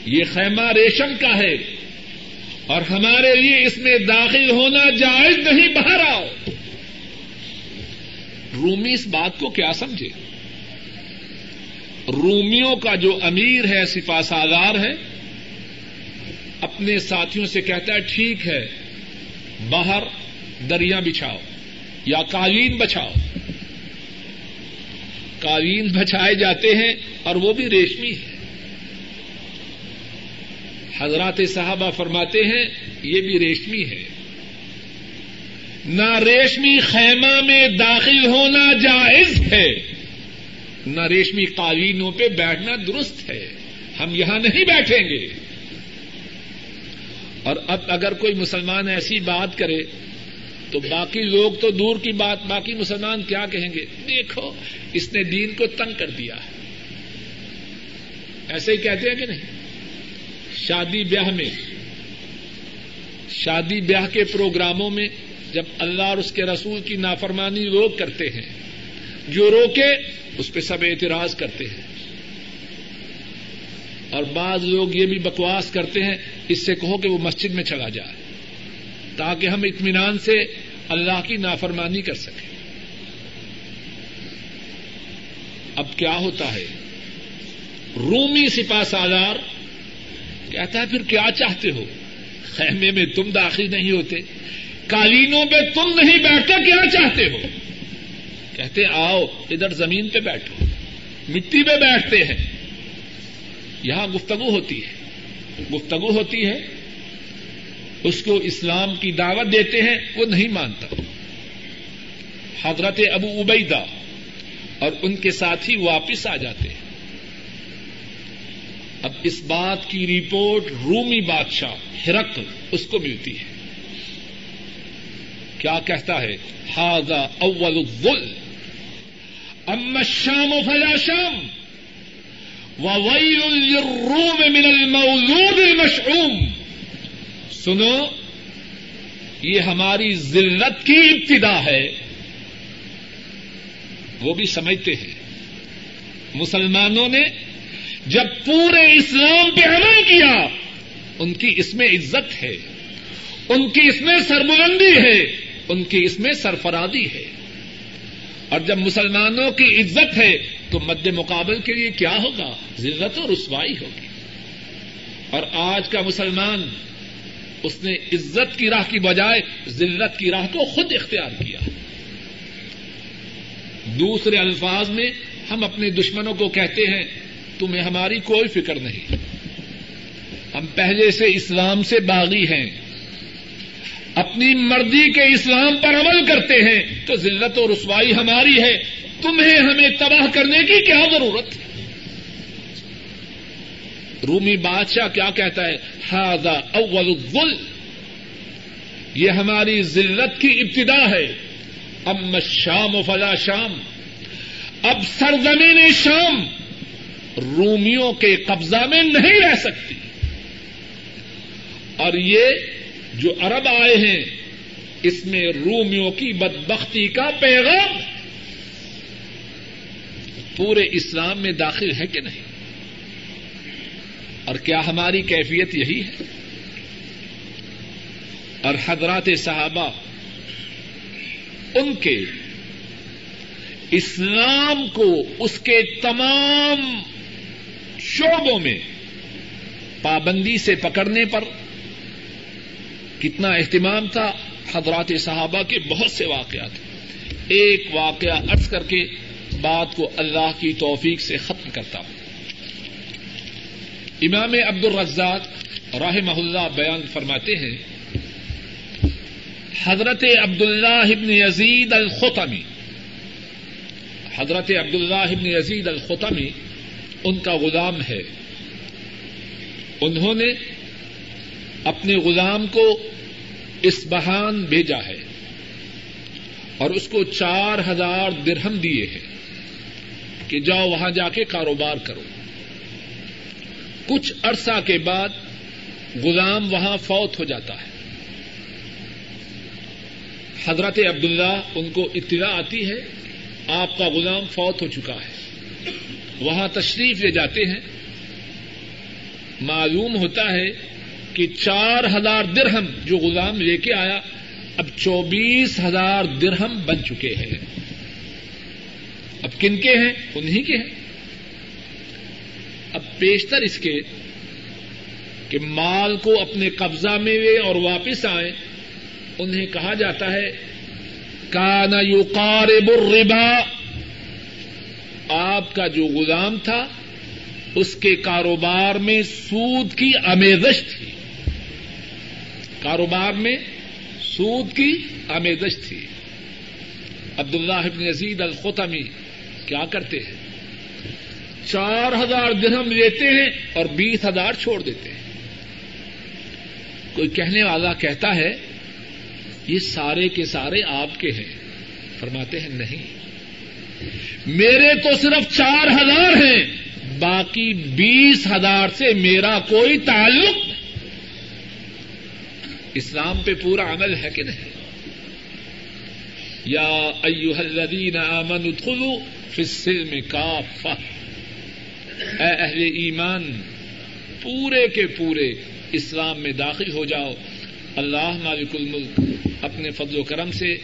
یہ خیمہ ریشم کا ہے اور ہمارے لیے اس میں داخل ہونا جائز نہیں، باہر آؤ۔ رومی اس بات کو کیا سمجھے؟ رومیوں کا جو امیر ہے سپا سالار ہے، اپنے ساتھیوں سے کہتا ہے، ٹھیک ہے، باہر دریا بچھاؤ یا قالین بچاؤ قالین بچائے جاتے ہیں اور وہ بھی ریشمی ہے حضرات صاحبہ فرماتے ہیں، یہ بھی ریشمی ہے۔ نہ ریشمی خیمہ میں داخل ہونا جائز ہے، نہ ریشمی قالینوں پہ بیٹھنا درست ہے۔ ہم یہاں نہیں بیٹھیں گے۔ اور اب اگر کوئی مسلمان ایسی بات کرے، تو باقی لوگ تو دور کی بات، باقی مسلمان کیا کہیں گے؟ دیکھو، اس نے دین کو تنگ کر دیا ہے۔ ایسے ہی کہتے ہیں کہ نہیں؟ شادی بیاہ میں۔ شادی بیاہ کے پروگراموں میں جب اللہ اور اس کے رسول کی نافرمانی لوگ کرتے ہیں، جو روکے، اس پہ سب اعتراض کرتے ہیں۔ اور بعض لوگ یہ بھی بکواس کرتے ہیں، اس سے کہو کہ وہ مسجد میں چلا جائے، تاکہ ہم اطمینان سے اللہ کی نافرمانی کر سکیں۔ اب کیا ہوتا ہے؟ رومی سپا سالار کہتا ہے، پھر کیا چاہتے ہو؟ خیمے میں تم داخل نہیں ہوتے۔ قالینوں پہ تم نہیں بیٹھتے، کیا چاہتے ہو؟ کہتے، آؤ، ادھر زمین پہ بیٹھو۔ مٹی پہ بیٹھتے ہیں۔ یہاں گفتگو ہوتی ہے۔ گفتگو ہوتی ہے۔ اس کو اسلام کی دعوت دیتے ہیں، وہ نہیں مانتا۔ حضرت ابو ابیدا اور ان کے ساتھی واپس آ جاتے ہیں۔ اب اس بات کی رپورٹ رومی بادشاہ ہرک اس کو ملتی ہے۔ کیا کہتا ہے؟ ہاضا اول الظل شام و فلا شام للروم من المولود المشعوم۔ سنو، یہ ہماری ذلت کی ابتدا ہے۔ وہ بھی سمجھتے ہیں۔ مسلمانوں نے جب پورے اسلام پہ عمل کیا، ان کی اس میں عزت ہے، ان کی اس میں سربلندی ہے، ان کی اس میں سرفرادی ہے۔ اور جب مسلمانوں کی عزت ہے، تو مد مقابل کے لیے کیا ہوگا؟ ذلت اور رسوائی ہوگی۔ اور آج کا مسلمان، اس نے عزت کی راہ کی بجائے ذلت کی راہ کو خود اختیار کیا۔ دوسرے الفاظ میں ہم اپنے دشمنوں کو کہتے ہیں تمہیں ہماری کوئی فکر نہیں۔ ہم پہلے سے اسلام سے باغی ہیں۔ اپنی مرضی کے اسلام پر عمل کرتے ہیں۔ تو ذلت و رسوائی ہماری ہے۔ تمہیں ہمیں تباہ کرنے کی کیا ضرورت؟ ہے رومی بادشاہ کیا کہتا ہے؟ ہاضا اول الظل یہ ہماری ذلت کی ابتدا ہے۔ اب شام و فلا شام۔ اب سرزمین شام۔ رومیوں کے قبضہ میں نہیں رہ سکتی۔ اور یہ جو عرب آئے ہیں، اس میں رومیوں کی بدبختی کا پیغام۔ پورے اسلام میں داخل ہے کہ نہیں؟ اور کیا ہماری کیفیت یہی ہے؟ اور حضرات صحابہ، ان کے اسلام کو اس کے تمام شعبوں میں پابندی سے پکڑنے پر کتنا اہتمام تھا، حضرات صحابہ کے بہت سے واقعات۔ ایک واقعہ ارض کر کے بات کو اللہ کی توفیق سے ختم کرتا ہوں۔ امام عبد الرزاق راہ اللہ بیان فرماتے ہیں، حضرت عبد اللہ ابن یزید الخطمی، حضرت عبد اللہ ابن یزید الخطمی ان کا غلام ہے۔ انہوں نے اپنے غلام کو اس بہان بھیجا ہے اور اس کو چار ہزار درہم دیے ہیں کہ جاؤ وہاں جا کے کاروبار کرو۔ کچھ عرصہ کے بعد غلام وہاں فوت ہو جاتا ہے۔ حضرت عبداللہ ان کو اطلاع آتی ہے، آپ کا غلام فوت ہو چکا ہے۔ وہاں تشریف لے جاتے ہیں، معلوم ہوتا ہے کہ چار ہزار درہم جو غلام لے کے آیا، اب چوبیس ہزار درہم بن چکے ہیں۔ اب کن کے ہیں؟ انہیں کے ہیں۔ اب بیشتر اس کے کہ مال کو اپنے قبضہ میں لے اور واپس آئے۔ انہیں کہا جاتا ہے کانا یو الربا آپ کا جو غلام تھا، اس کے کاروبار میں سود کی امیزش تھی۔ کاروبار میں سود کی آمیزش تھی۔ عبد اللہ یزید الخطمی کیا کرتے ہیں؟ چار ہزار درہم لیتے ہیں اور بیس ہزار چھوڑ دیتے ہیں۔ کوئی کہنے والا کہتا ہے، یہ سارے کے سارے آپ کے ہیں۔ فرماتے ہیں، نہیں۔ میرے تو صرف چار ہزار ہیں، باقی بیس ہزار سے میرا کوئی تعلق اسلام پہ پورا عمل ہے کہ نہیں؟ یا ایوہ الذین آمنوا ادخلوا فی السلم کافہ۔ اے اہل ایمان، پورے کے پورے اسلام میں داخل ہو جاؤ۔ اللہ مالک الملک اپنے فضل و کرم سے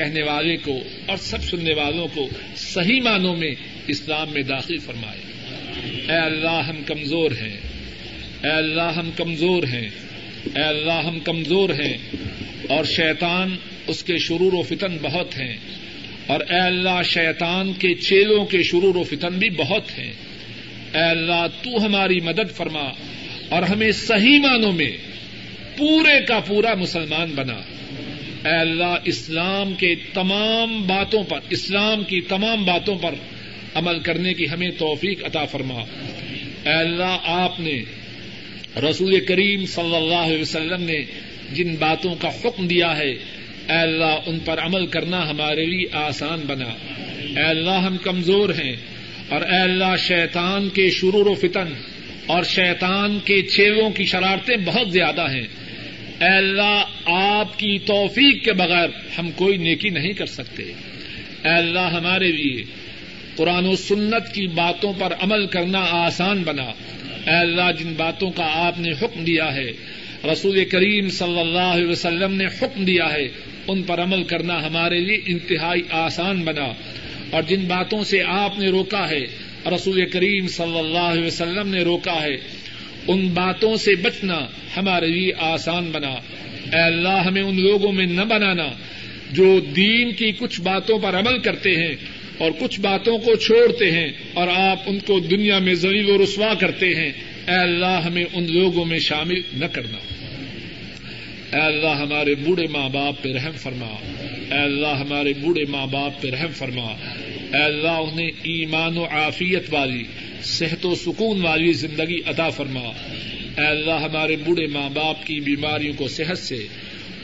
کہنے والے کو اور سب سننے والوں کو صحیح معنوں میں اسلام میں داخل فرمائے۔ اے اللہ ہم کمزور ہیں۔ اے اللہ ہم کمزور ہیں۔ اے اللہ ہم کمزور ہیں۔ اور شیطان اس کے شرور و فتن بہت ہیں۔ اور اے اللہ شیطان کے چیلوں کے شرور و فتن بھی بہت ہیں۔ اے اللہ تو ہماری مدد فرما اور ہمیں صحیح معنوں میں پورے کا پورا مسلمان بنا۔ اے اللہ، اسلام کے تمام باتوں پر، اسلام کی تمام باتوں پر عمل کرنے کی ہمیں توفیق عطا فرما۔ اے اللہ، آپ نے رسول کریم صلی اللہ علیہ وسلم نے جن باتوں کا حکم دیا ہے، اے اللہ، ان پر عمل کرنا ہمارے لیے آسان بنا۔ اے اللہ، ہم کمزور ہیں اور اے اللہ، شیطان کے شرور و فتن اور شیطان کے چیلوں کی شرارتیں بہت زیادہ ہیں۔ اے اللہ، آپ کی توفیق کے بغیر ہم کوئی نیکی نہیں کر سکتے۔ اے اللہ، ہمارے لیے قرآن و سنت کی باتوں پر عمل کرنا آسان بنا۔ اے اللہ، جن باتوں کا آپ نے حکم دیا ہے، رسول کریم صلی اللہ علیہ وسلم نے حکم دیا ہے، ان پر عمل کرنا ہمارے لیے انتہائی آسان بنا۔ اور جن باتوں سے آپ نے روکا ہے، رسول کریم صلی اللہ علیہ وسلم نے روکا ہے ان باتوں سے بچنا ہمارے لیے آسان بنا۔ اے اللہ، ہمیں ان لوگوں میں نہ بنانا جو دین کی کچھ باتوں پر عمل کرتے ہیں اور کچھ باتوں کو چھوڑتے ہیں اور آپ ان کو دنیا میں ذلیل و رسوا کرتے ہیں۔ اے اللہ، ہمیں ان لوگوں میں شامل نہ کرنا۔ اے اللہ، ہمارے بوڑھے ماں باپ پہ رحم فرما۔ اے اللہ، ہمارے بوڑھے ماں باپ پہ رحم فرما۔ اے اللہ، انہیں ایمان و عافیت والی صحت و سکون والی زندگی عطا فرما۔ اے اللہ، ہمارے بوڑھے ماں باپ کی بیماریوں کو صحت سے،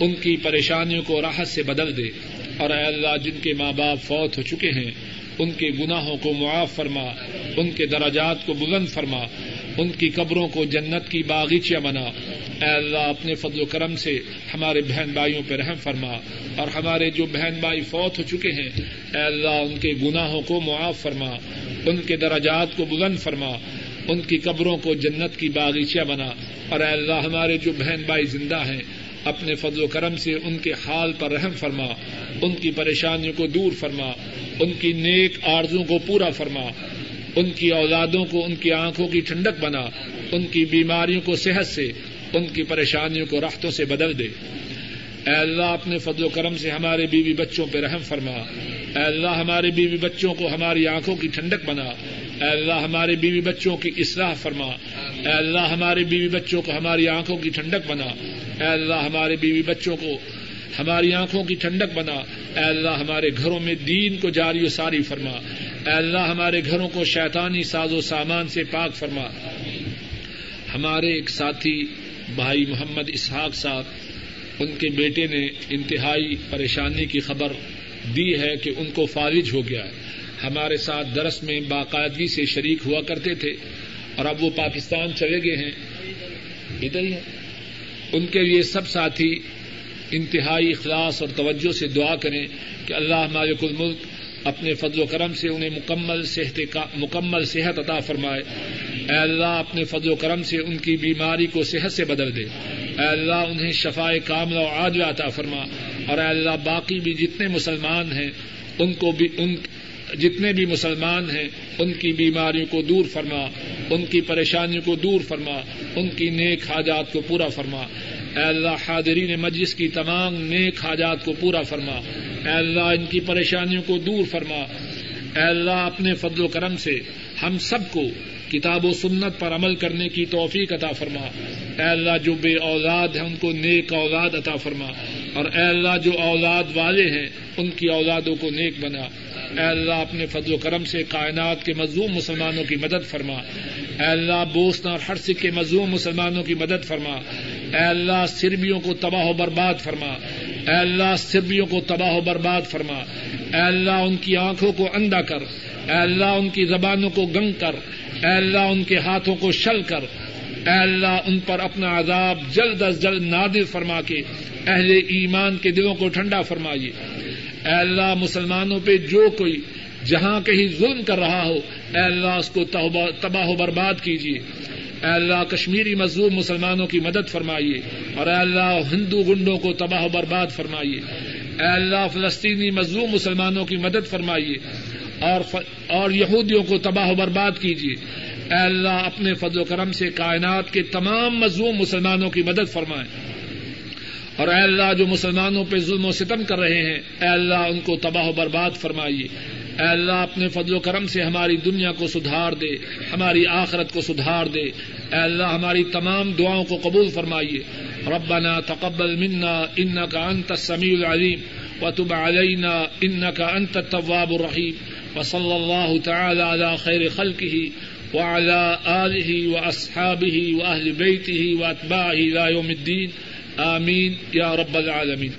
ان کی پریشانیوں کو راحت سے بدل دے۔ اور اے اللہ، جن کے ماں باپ فوت ہو چکے ہیں، ان کے گناہوں کو معاف فرما۔ ان کے دراجات کو بلند فرما۔ ان کی قبروں کو جنت کی باغیچیاں بنا۔ اے اللہ، اپنے فضل و کرم سے ہمارے بہن بھائیوں پہ رحم فرما۔ اور ہمارے جو بہن بھائی فوت ہو چکے ہیں، اے اللہ، ان کے گناہوں کو معاف فرما۔ ان کے دراجات کو بلند فرما، ان کی قبروں کو جنت کی باغیچیاں بنا۔ اور اے اللہ، ہمارے جو بہن بھائی زندہ ہیں، اپنے فضل و کرم سے ان کے حال پر رحم فرما۔ ان کی پریشانیوں کو دور فرما۔ ان کی نیک آرزوں کو پورا فرما۔ ان کی اولادوں کو ان کی آنکھوں کی ٹھنڈک بنا۔ ان کی بیماریوں کو صحت سے، ان کی پریشانیوں کو راحتوں سے بدل دے۔ اے اللہ اپنے فضل و کرم سے ہمارے بیوی بچوں پہ رحم فرما۔ اے اللہ ہمارے بیوی بچوں کو ہماری آنکھوں کی ٹھنڈک بنا۔ اے اللہ ہمارے بیوی بچوں کی اصلاح فرما۔ اے اللہ ہمارے بیوی بچوں کو ہماری آنکھوں کی ٹھنڈک بنا۔ اے اللہ ہمارے بیوی بچوں کو ہماری آنکھوں کی ٹھنڈک بنا۔ اے اللہ ہمارے گھروں میں دین کو جاری و ساری فرما۔ اے اللہ ہمارے گھروں کو شیطانی ساز و سامان سے پاک فرما۔ ہمارے ایک ساتھی بھائی محمد اسحاق صاحب ان کے بیٹے نے انتہائی پریشانی کی خبر دی ہے کہ ان کو فارج ہو گیا ہے۔ ہمارے ساتھ درس میں باقاعدگی سے شریک ہوا کرتے تھے اور اب وہ پاکستان چلے گئے ہیں۔ ادھر ہی ان کے لیے سب ساتھی انتہائی اخلاص اور توجہ سے دعا کریں کہ اللہ مالک الملک اپنے فضل و کرم سے انہیں مکمل صحت مکمل صحت عطا فرمائے۔ اے اللہ، اپنے فضل و کرم سے ان کی بیماری کو صحت سے بدل دے۔ اے اللہ، انہیں شفائے کامل و عادل عطا فرما۔ اور اے اللہ، باقی بھی جتنے مسلمان ہیں، ان کو بھی ان جتنے بھی مسلمان ہیں، ان کی بیماریوں کو دور فرما۔ ان کی پریشانیوں کو دور فرما۔ ان کی نیک حاجات کو پورا فرما۔ اے اللہ، حاضرین مجلس کی تمام نیک حاجات کو پورا فرما۔ اے اللہ، ان کی پریشانیوں کو دور فرما۔ اے اللہ، اپنے فضل و کرم سے ہم سب کو کتاب و سنت پر عمل کرنے کی توفیق عطا فرما۔ اے اللہ، جو بے اولاد ہیں، ان کو نیک اولاد عطا فرما۔ اور اے اللہ، جو اولاد والے ہیں، ان کی اولادوں کو نیک بنا۔ اے اللہ، اپنے فضل و کرم سے کائنات کے مظلوم مسلمانوں کی مدد فرما۔ اے اللہ بوسنا اور ہر سکھ کے مظلوم مسلمانوں کی مدد فرما۔ اے اللہ سربیوں کو تباہ و برباد فرما۔ اے اللہ سربیوں کو تباہ و برباد فرما۔ اے اللہ ان کی آنکھوں کو اندھا کر۔ اے اللہ ان کی زبانوں کو گنگ کر۔ اے اللہ ان کے ہاتھوں کو شل کر۔ اے اللہ ان پر اپنا عذاب جلد از جلد نادر فرما کے۔ اہل ایمان کے دلوں کو ٹھنڈا فرمائیے۔ اے اللہ مسلمانوں پہ جو کوئی جہاں کہیں ظلم کر رہا ہو، اے اللہ اس کو تباہ و برباد کیجیے۔ اے اللہ، کشمیری مظلوم مسلمانوں کی مدد فرمائیے اور اے اللہ، ہندو گنڈوں کو تباہ و برباد فرمائیے۔ اے اللہ، فلسطینی مظلوم مسلمانوں کی مدد فرمائیے اور ف... اور یہودیوں کو تباہ و برباد کیجیے۔ اے اللہ، اپنے فضل و کرم سے کائنات کے تمام مظلوم مسلمانوں کی مدد فرمائیں۔ اور اے اللہ، جو مسلمانوں پہ ظلم و ستم کر رہے ہیں، اے اللہ، ان کو تباہ و برباد فرمائیے۔ اے اللہ، اپنے فضل و کرم سے ہماری دنیا کو سدھار دے، ہماری آخرت کو سدھار دے۔ اے اللہ، ہماری تمام دعاؤں کو قبول فرمائیے۔ ربنا تقبل منا انك انت السميع العليم وتب علينا انك انت التواب الرحيم وصلى الله تعالى على خير خلقه وعلى آله وأصحابه وأهل بيته وأتباعه إلى يوم الدين آمين يا رب العالمين